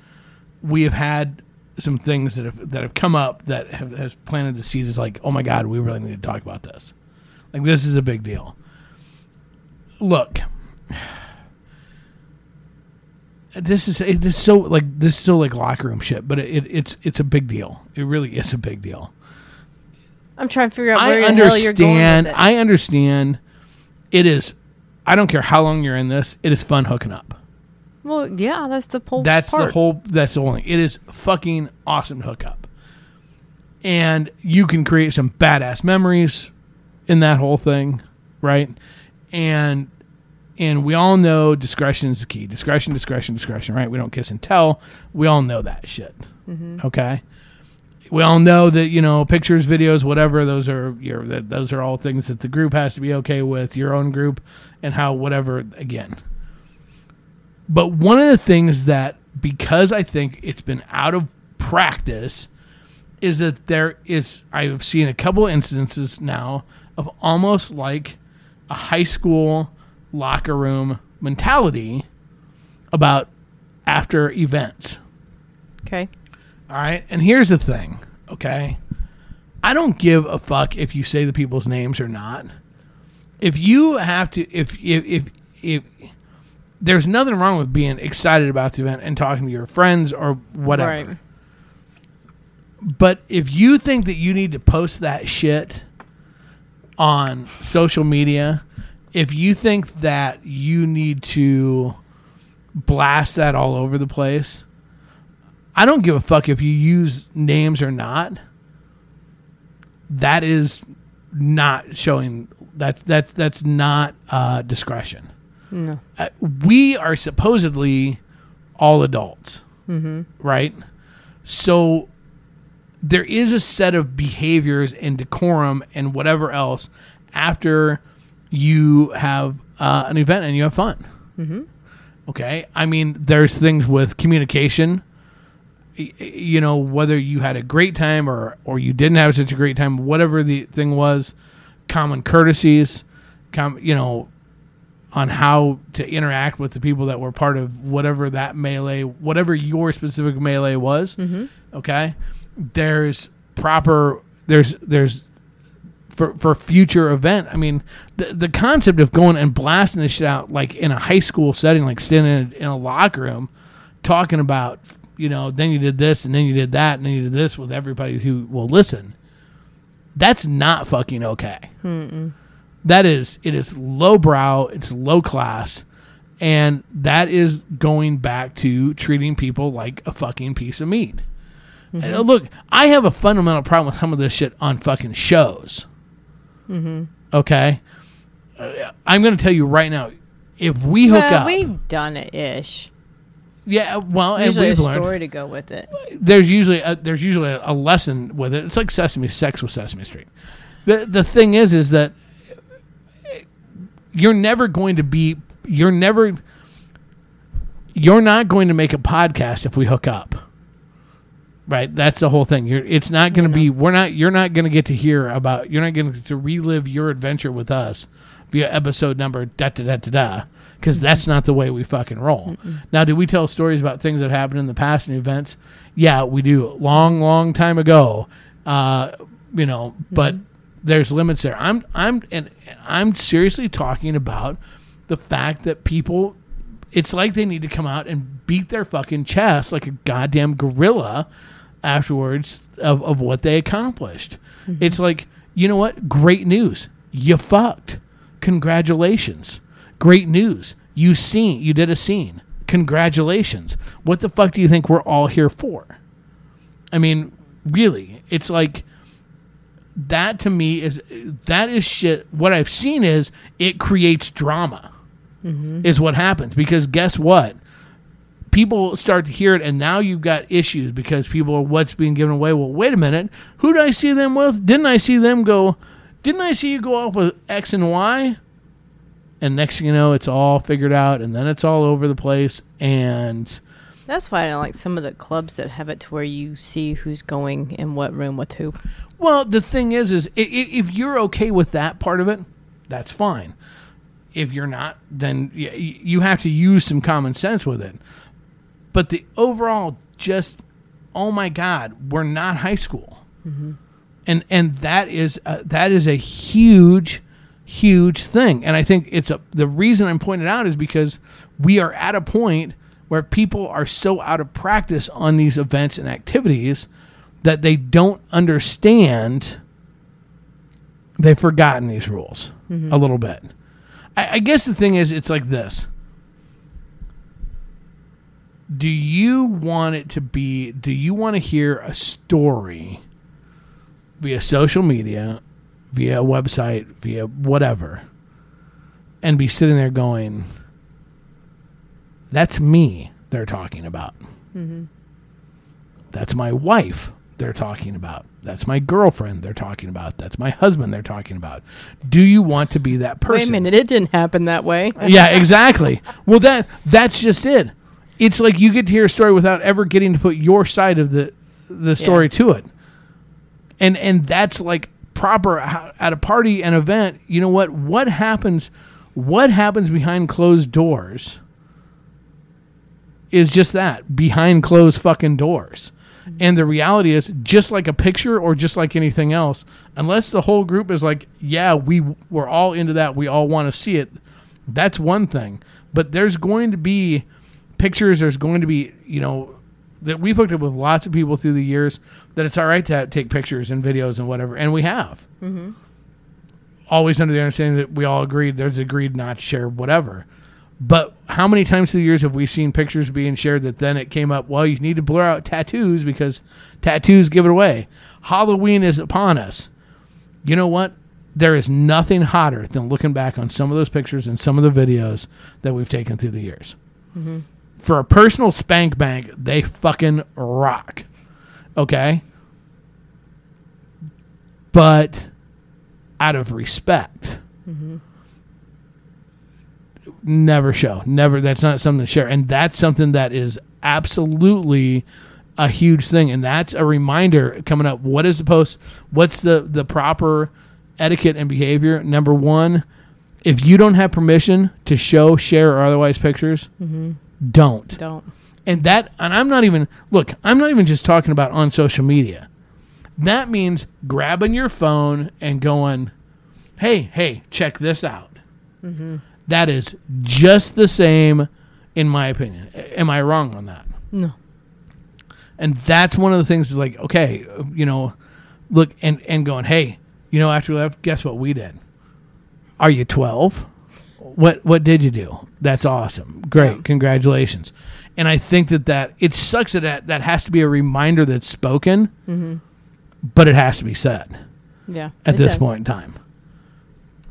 we have had some things that have that have come up that have has planted the seed is like, oh my god, we really need to talk about this. Like this is a big deal. Look, this is it is so like this is so like locker room shit, but it, it it's it's a big deal. It really is a big deal. I'm trying to figure out I where the hell you're going understand. I understand. It is. I don't care how long you're in this. It is fun hooking up. well, yeah, that's the whole. That's part. the whole. That's the only. It is fucking awesome to hook up, and you can create some badass memories in that whole thing, right? And and we all know discretion is the key. Discretion, discretion, discretion. Right? We don't kiss and tell. We all know that shit. Mm-hmm. Okay. We all know that you know pictures, videos, whatever. Those are your. That those are all things that the group has to be okay with. Your own group, and how whatever. Again, but one of the things that, because I think it's been out of practice, is that there is, I've seen a couple instances now of almost like a high school locker room mentality about after events. Okay. All right. And here's the thing, okay? I don't give a fuck if you say the people's names or not. If you have to, if, if, if, if, there's nothing wrong with being excited about the event and talking to your friends or whatever. Right. But if you think that you need to post that shit on social media, if you think that you need to blast that all over the place, I don't give a fuck if you use names or not. That is not showing that that that's not uh, discretion. No. Uh, we are supposedly all adults, right? So there is a set of behaviors and decorum and whatever else after you have uh, an event and you have fun. Mm-hmm. Okay, I mean, there's things with communication. y- You know, whether you had a great time or or you didn't have such a great time, whatever the thing was, common courtesies, com- you know, on how to interact with the people that were part of whatever that melee, whatever your specific melee was. Okay, there's proper there's there's for for future event. I mean, the the concept of going and blasting this shit out like in a high school setting, like standing in, in a locker room, talking about you know, then you did this and then you did that and then you did this with everybody who will listen. That's not fucking okay. That is it is lowbrow, it's low class, and that is going back to treating people like a fucking piece of meat. And uh, look, I have a fundamental problem with some of this shit on fucking shows. Okay, Uh, I'm going to tell you right now. If we hook Well, up, we've done it ish. yeah, well, and Usually a we've learned story to go with it. there's usually a, there's usually a, a lesson with it. It's like Sesame Sex with Sesame Street. The the thing is, is that you're never going to be you're never you're not going to make a podcast if we hook up. Right, that's the whole thing. You're, it's not going to be. We're not. You're not going to get to hear about. You're not going to relive your adventure with us via episode number da da da da da. Because that's not the way we fucking roll. Now, do we tell stories about things that happened in the past and events? Yeah, we do. Long, long time ago. Uh, you know, but there's limits there. I'm, I'm, and I'm seriously talking about the fact that people it's like they need to come out and beat their fucking chest like a goddamn gorilla afterwards of, of what they accomplished. Mm-hmm. It's like, you know what? Great news. You fucked. Congratulations. Great news. You seen you did a scene. Congratulations. What the fuck do you think we're all here for? I mean, really, it's like that to me is that is shit. What I've seen is it creates drama mm-hmm. is what happens because guess what people start to hear it and now you've got issues because people are what's being given away well wait a minute who did i see them with didn't i see them go didn't i see you go off with x and y and next thing you know it's all figured out and then it's all over the place and That's why I don't like some of the clubs that have it to where you see who's going in what room with who. Well, the thing is, is if you're okay with that part of it, that's fine. If you're not, then you have to use some common sense with it. But the overall, just oh my god, we're not high school, mm-hmm. and and that is a, that is a huge, huge thing. And I think it's a the reason I'm pointing it out is because we are at a point where people are so out of practice on these events and activities that they don't understand. They've forgotten these rules mm-hmm. a little bit. I, I guess the thing is, it's like this do you want it to be do you want to hear a story via social media via a website via whatever and be sitting there going that's me they're talking about mm-hmm. that's my wife they're talking about that's my girlfriend they're talking about that's my husband they're talking about do you want to be that person Wait a minute, it didn't happen that way. yeah, exactly. Well, that that's just it. It's like you get to hear a story without ever getting to put your side of the the story to it, and and that's like proper at a party and event. You know what? What happens? What happens behind closed doors? Is just that behind closed fucking doors. Mm-hmm. And the reality is, just like a picture or just like anything else, unless the whole group is like, yeah, we we're all into that, we all want to see it, that's one thing. But there's going to be pictures. There's going to be, you know, that we've hooked up with lots of people through the years that it's all right to take pictures and videos and whatever, and we have. Mm-hmm. Always under the understanding that we all agreed. There's agreed not to share whatever. But how many times through the years have we seen pictures being shared that then it came up? Well, you need to blur out tattoos because tattoos give it away. Halloween is upon us. You know what? There is nothing hotter than looking back on some of those pictures and some of the videos that we've taken through the years. For a personal spank bank, they fucking rock. Okay? But out of respect, mm-hmm. never show. Never. That's not something to share. And that's something that is absolutely a huge thing. And that's a reminder coming up. What is the post? What's the the proper etiquette and behavior? Number one, if you don't have permission to show, share, or otherwise pictures, mm-hmm. Don't. Don't. And that, and I'm not even, look, I'm not even just talking about on social media. That means grabbing your phone and going, hey, hey, check this out. Mm-hmm. That is just the same, in my opinion. Am I wrong on that? No. And that's one of the things is like, okay, you know, look, and, and going, hey, you know, after we left, guess what we did? Are you 12? What what did you do? That's awesome. Great. Congratulations. And I think that that it sucks that that, that has to be a reminder that's spoken, mm-hmm. but it has to be said Yeah. at this does. point in time.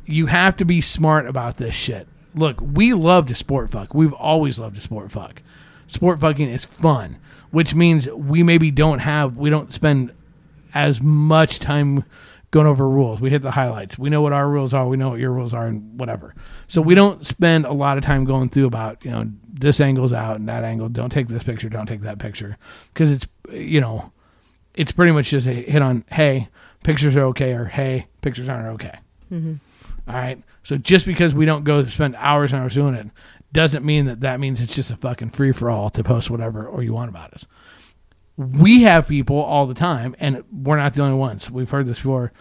You have to be smart about this shit. Look, we love to sport fuck. We've always loved to sport fuck. Sport fucking is fun, which means we maybe don't have we don't spend as much time going over rules. We hit the highlights. We know what our rules are. We know what your rules are, and whatever. So we don't spend a lot of time going through about you know this angle's out and that angle. Don't take this picture. Don't take that picture because it's you know it's pretty much just a hit on hey pictures are okay or hey pictures aren't okay. Mm-hmm. All right. So just because we don't go spend hours and hours doing it doesn't mean that that means it's just a fucking free for all to post whatever or you want about us. We have people all the time, and we're not the only ones. We've heard this before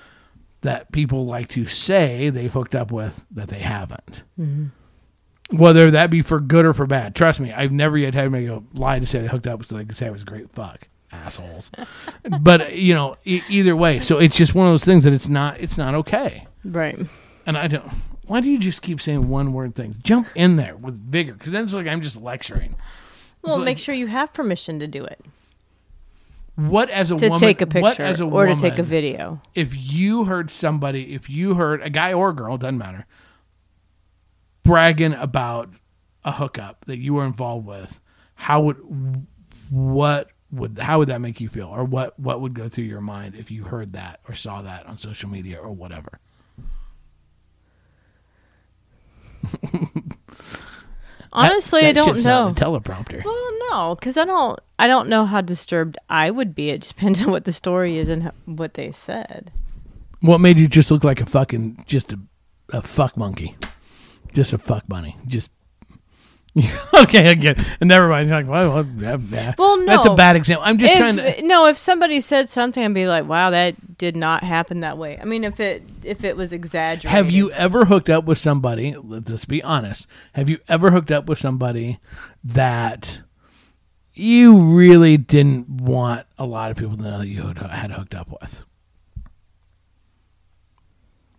that people like to say they've hooked up with that they haven't. Mm-hmm. Whether that be for good or for bad. Trust me, I've never yet had anybody go lie to say they hooked up so they could say it was a great fuck. Assholes. but you know, e- either way, so it's just one of those things that it's not it's not okay. Right. And I don't. Why do you just keep saying one word things? Jump in there with vigor, because then it's like I'm just lecturing. Well, like- make sure you have permission to do it. What as a To woman? take a what picture as a or to take a video. If you heard somebody, if you heard a guy or a girl, doesn't matter, bragging about a hookup that you were involved with, how would what would how would that make you feel, or what what would go through your mind if you heard that or saw that on social media or whatever? Honestly, That- I don't know. a teleprompter. Well, no, because I don't. I don't know how disturbed I would be. It depends on what the story is and how, what they said. What made you just look like a fucking just a, a fuck monkey, just a fuck bunny, just okay, again, never mind. You're like, well, well. Well, that's a bad example. I'm just trying to. no, if somebody said something, I'd be like, "Wow, that did not happen that way." I mean, if it if it was exaggerated. Have you ever hooked up with somebody? Let's just be honest. Have you ever hooked up with somebody that you really didn't want a lot of people to know that you had hooked up with?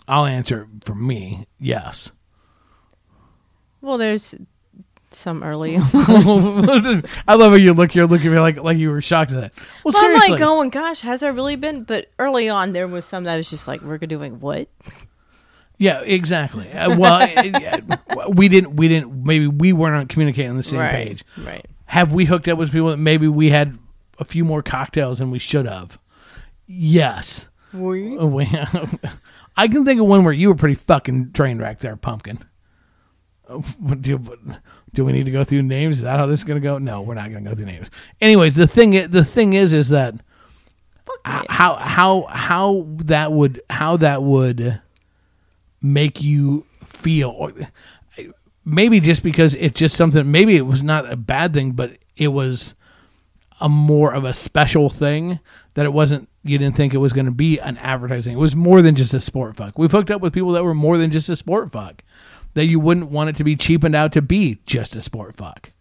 I'll answer for me. Yes. Well, there's some early. I love how you look. You're looking at me like like you were shocked at that. Well, Well, I'm seriously. like going, gosh, has there really been? But early on, there was some that was just like, we're doing what? Yeah, exactly. Uh, well, we didn't. We didn't. Maybe we weren't communicating on the same right, page. right? Have we hooked up with people that maybe we had a few more cocktails than we should have? Yes. We- I can think of one where you were pretty fucking train wrecked there, pumpkin. Uh, Do, do we need to go through names? Is that how this is going to go? No, we're not going to go through names. Anyways, the thing the thing is is that how how how that would how that would make you feel maybe just because it's just something maybe it was not a bad thing but it was a more of a special thing that it wasn't you didn't think it was going to be an advertising it was more than just a sport fuck we've hooked up with people that were more than just a sport fuck that you wouldn't want it to be cheapened out to be just a sport fuck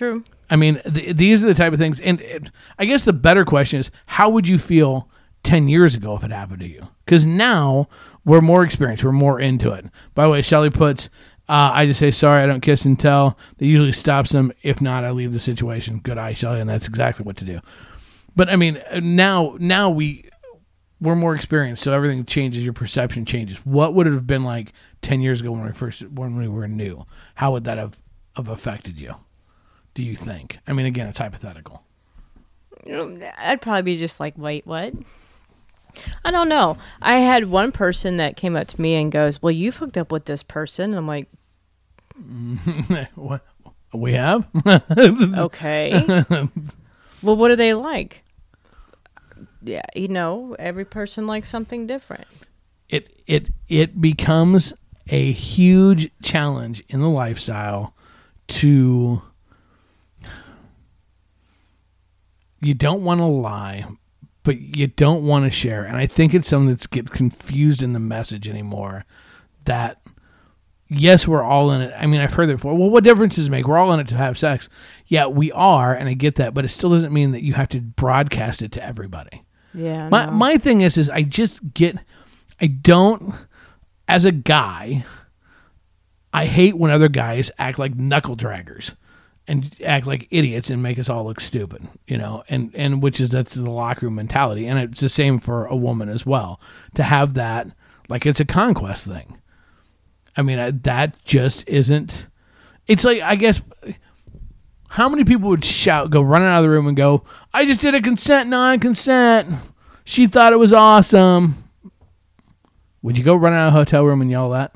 True. I mean, th- these are the type of things. And it, I guess the better question is, how would you feel 10 years ago if it happened to you? Because now we're more experienced. We're more into it. By the way, Shelly puts, uh, I just say, sorry, I don't kiss and tell. That usually stops them. If not, I leave the situation. Good eye, Shelly. And that's exactly what to do. But I mean, uh, now, now we, we're more experienced. So everything changes. Your perception changes. What would it have been like 10 years ago when we first, when we were new? How would that have, have affected you? do you think? I mean, again, it's hypothetical. Um, I'd probably be just like, wait, what? I don't know. I had one person that came up to me and goes, "Well, you've hooked up with this person." And I'm like, what we have? okay. well, what are they like? Yeah, you know, every person likes something different. it it it becomes a huge challenge in the lifestyle to you don't want to lie but you don't want to share. And i think it's something that's get confused in the message anymore that yes we're all in it. I mean i've heard that before. Well what difference does it make? We're all in it to have sex. Yeah we are and i get that but it still doesn't mean that you have to broadcast it to everybody Yeah. my no. my thing is is I just get I don't as a guy I hate when other guys act like knuckle draggers and act like idiots and make us all look stupid, you know, and and which is that's the locker room mentality, and it's the same for a woman as well to have that like it's a conquest thing. I mean, I, that just isn't. It's like I guess how many people would shout, go running out of the room and go, "I just did a consent non-consent." She thought it was awesome. Would you go run out of a hotel room and yell that?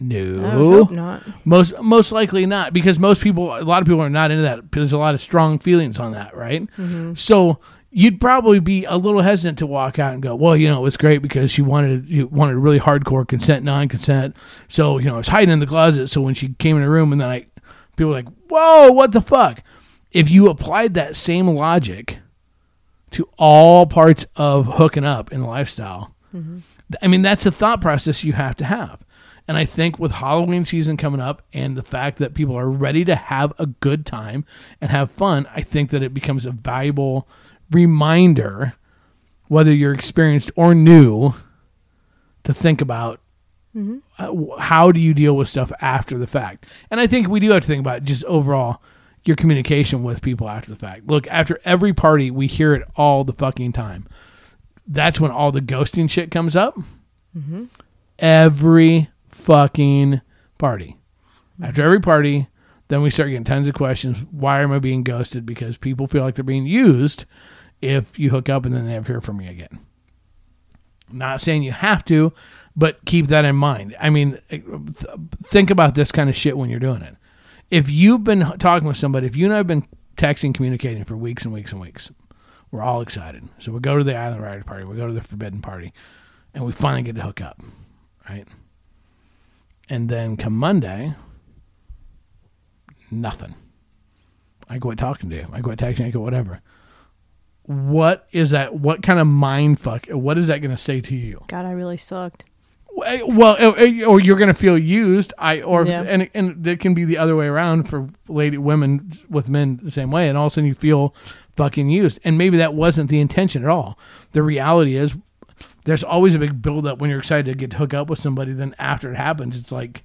No. not. Most most likely not because most people a lot of people are not into that there's a lot of strong feelings on that, right? So you'd probably be a little hesitant to walk out and go, "Well, you know, it was great because she wanted you wanted really hardcore consent, non-consent." So, you know, I was hiding in the closet so when she came in the room and then I people like, "Whoa, what the fuck?" If you applied that same logic to all parts of hooking up in the lifestyle, mm-hmm. I mean, that's a thought process you have to have. And I think with Halloween season coming up and the fact that people are ready to have a good time and have fun, I think that it becomes a valuable reminder, whether you're experienced or new, to think about Mm-hmm. uh, how do you deal with stuff after the fact. And I think we do have to think about just overall your communication with people after the fact. Look, after every party, we hear it all the fucking time. That's when all the ghosting shit comes up mm-hmm. every fucking party. Mm-hmm. After every party, then we start getting tons of questions. Why am I being ghosted? Because people feel like they're being used if you hook up and then they never hear from me again. Not saying you have to, but keep that in mind. I mean, th- think about this kind of shit when you're doing it. If you've been talking with somebody, if you and I have been texting, communicating for weeks and weeks and weeks, we're all excited. So we go to the Island Rider party, we go to the Forbidden party, and we finally get to hook up, right? And then come Monday, Nothing. I quit talking to you. I quit texting. I quit whatever. What is that? What kind of mind fuck? What is that going to say to you? God, I really sucked. Well, uh, uh, or you're going to feel used. I or Yeah. and and it can be the other way around for lady women with men the same way, and all of a sudden you feel fucking used, and maybe that wasn't the intention at all. The reality is, there's always a big buildup when you're excited to get to hook up with somebody. Then after it happens, it's like,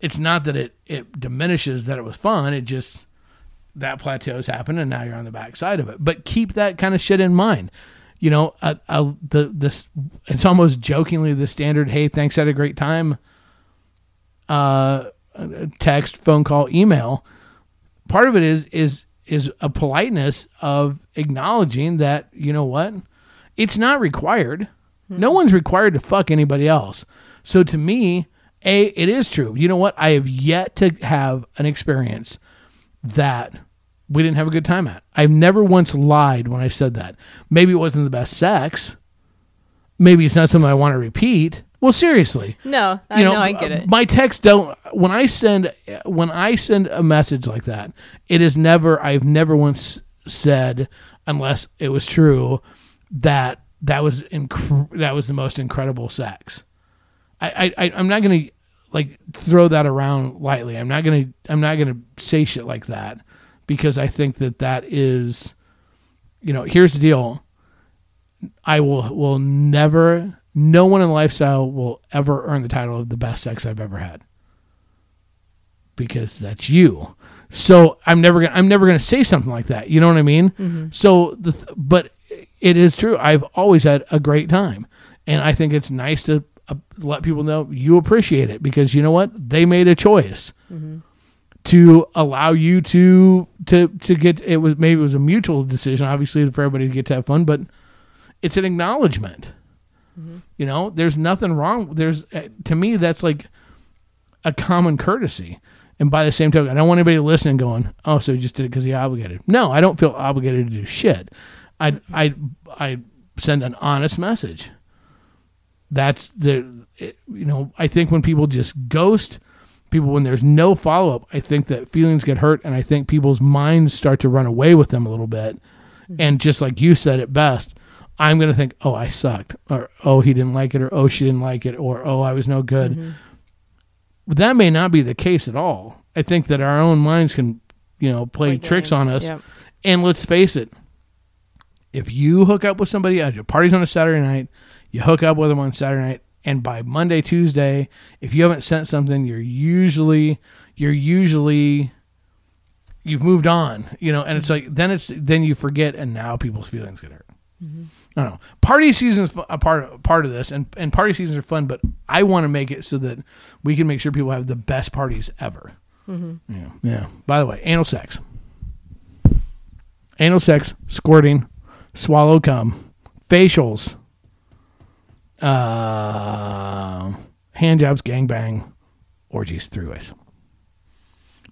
it's not that it it diminishes that it was fun. It just that plateau's happened, and now you're on the backside of it. But keep that kind of shit in mind. You know, uh, uh, the this it's almost jokingly the standard. Hey, thanks, had a great time. Uh, text, phone call, email. Part of it is is is a politeness of acknowledging that you know what, it's not required. No one's required to fuck anybody else. So to me, a it is true. You know what? I have yet to have an experience that we didn't have a good time at. I've never once lied when I said that. Maybe it wasn't the best sex. Maybe it's not something I want to repeat. Well, seriously, No, I you know, know, I get it. My texts don't. When I send when I send a message like that, it is never. I've never once said, unless it was true, that that was inc- that was the most incredible sex. I, I I- I'm not gonna like throw that around lightly. I'm not gonna I'm not gonna say shit like that because I think that that is, you know, here's the deal. I will will never. No one in lifestyle will ever earn the title of the best sex I've ever had because that's you. So I'm never gonna I'm never gonna say something like that. You know what I mean? So the th- but it is true. I've always had a great time, and I think it's nice to uh, let people know you appreciate it because you know what they made a choice to allow you to to to get it was maybe it was a mutual decision obviously for everybody to get to have fun but it's an acknowledgement. You know there's nothing wrong there's uh, to me that's like a common courtesy. And by the same token i don't want anybody listening going oh so he just did it because he obligated. No i don't feel obligated to do shit. I i i send an honest message. That's the it, you know i think when people just ghost people when there's no follow-up i think that feelings get hurt and i think people's minds start to run away with them a little bit. Mm-hmm. And just like you said it best i'm going to think oh i sucked or oh he didn't like it or oh she didn't like it or oh i was no good. But that may not be the case at all. I think that our own minds can you know play, Play tricks games, on us. yep. and let's face it if you hook up with somebody at your party's on a Saturday night, you hook up with them on Saturday night, and by Monday, Tuesday, if you haven't sent something, you're usually you're usually you've moved on, you know, and it's like then it's then you forget, and now people's feelings get hurt. Mm-hmm. I don't know. Party season is a part part of this, and and party seasons are fun, but I want to make it so that we can make sure people have the best parties ever. Mm-hmm. Yeah, yeah. By the way, anal sex anal sex, squirting, swallow cum, facials, uh, hand jobs, gangbang, orgies, three ways.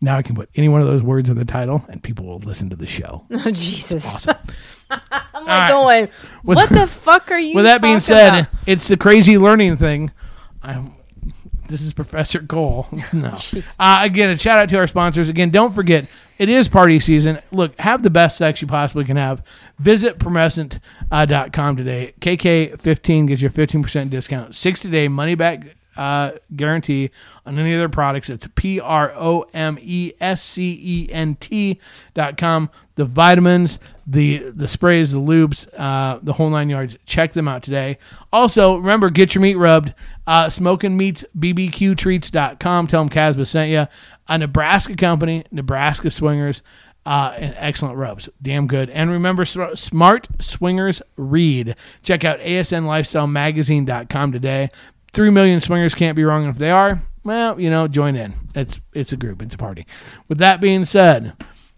Now I can put any one of those words in the title, and people will listen to the show. Oh Jesus! Awesome. I'm like right. going. With- What the fuck are you? With that being said, about? it's the crazy learning thing. I'm, this is Professor Cole. No. Uh, again, a shout out to our sponsors. Again, don't forget, it is party season. Look, have the best sex you possibly can have. Visit promescent.com today. KK15 gives you a 15% discount. 60 day money back uh, guarantee on any of their products. It's P R O M E S C E N T dot com. The vitamins, the the sprays, the lubes, uh, the whole nine yards. Check them out today. Also, remember, get your meat rubbed. Uh, Smoking Meats, BBQtreats.com. Tell them Casbah sent you. A Nebraska company, Nebraska Swingers. Uh, and excellent rubs. Damn good. And remember, Smart Swingers Read. Check out asnlifestylemagazine.com today. Three million swingers can't be wrong. If they are, well, you know, join in. It's it's a group. It's a party. With that being said,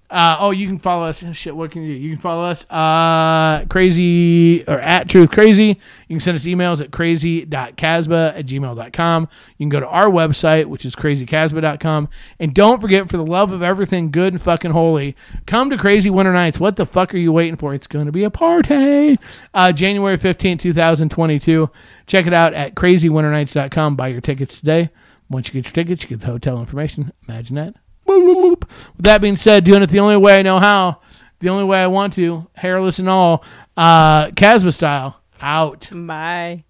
uh, oh, you can follow us. Shit, what can you do? You can follow us uh, crazy or at truth crazy. You can send us emails at crazy.casbah at gmail.com. You can go to our website, which is crazycasbah.com. And don't forget, for the love of everything good and fucking holy, come to Crazy Winter Nights. What the fuck are you waiting for? It's going to be a party. Uh, January 15th, 2022. Check it out at crazywinternights.com. Buy your tickets today. Once you get your tickets, you get the hotel information. Imagine that. With that being said, doing it the only way I know how, the only way I want to, hairless and all, uh, Casbah style. Out. Bye.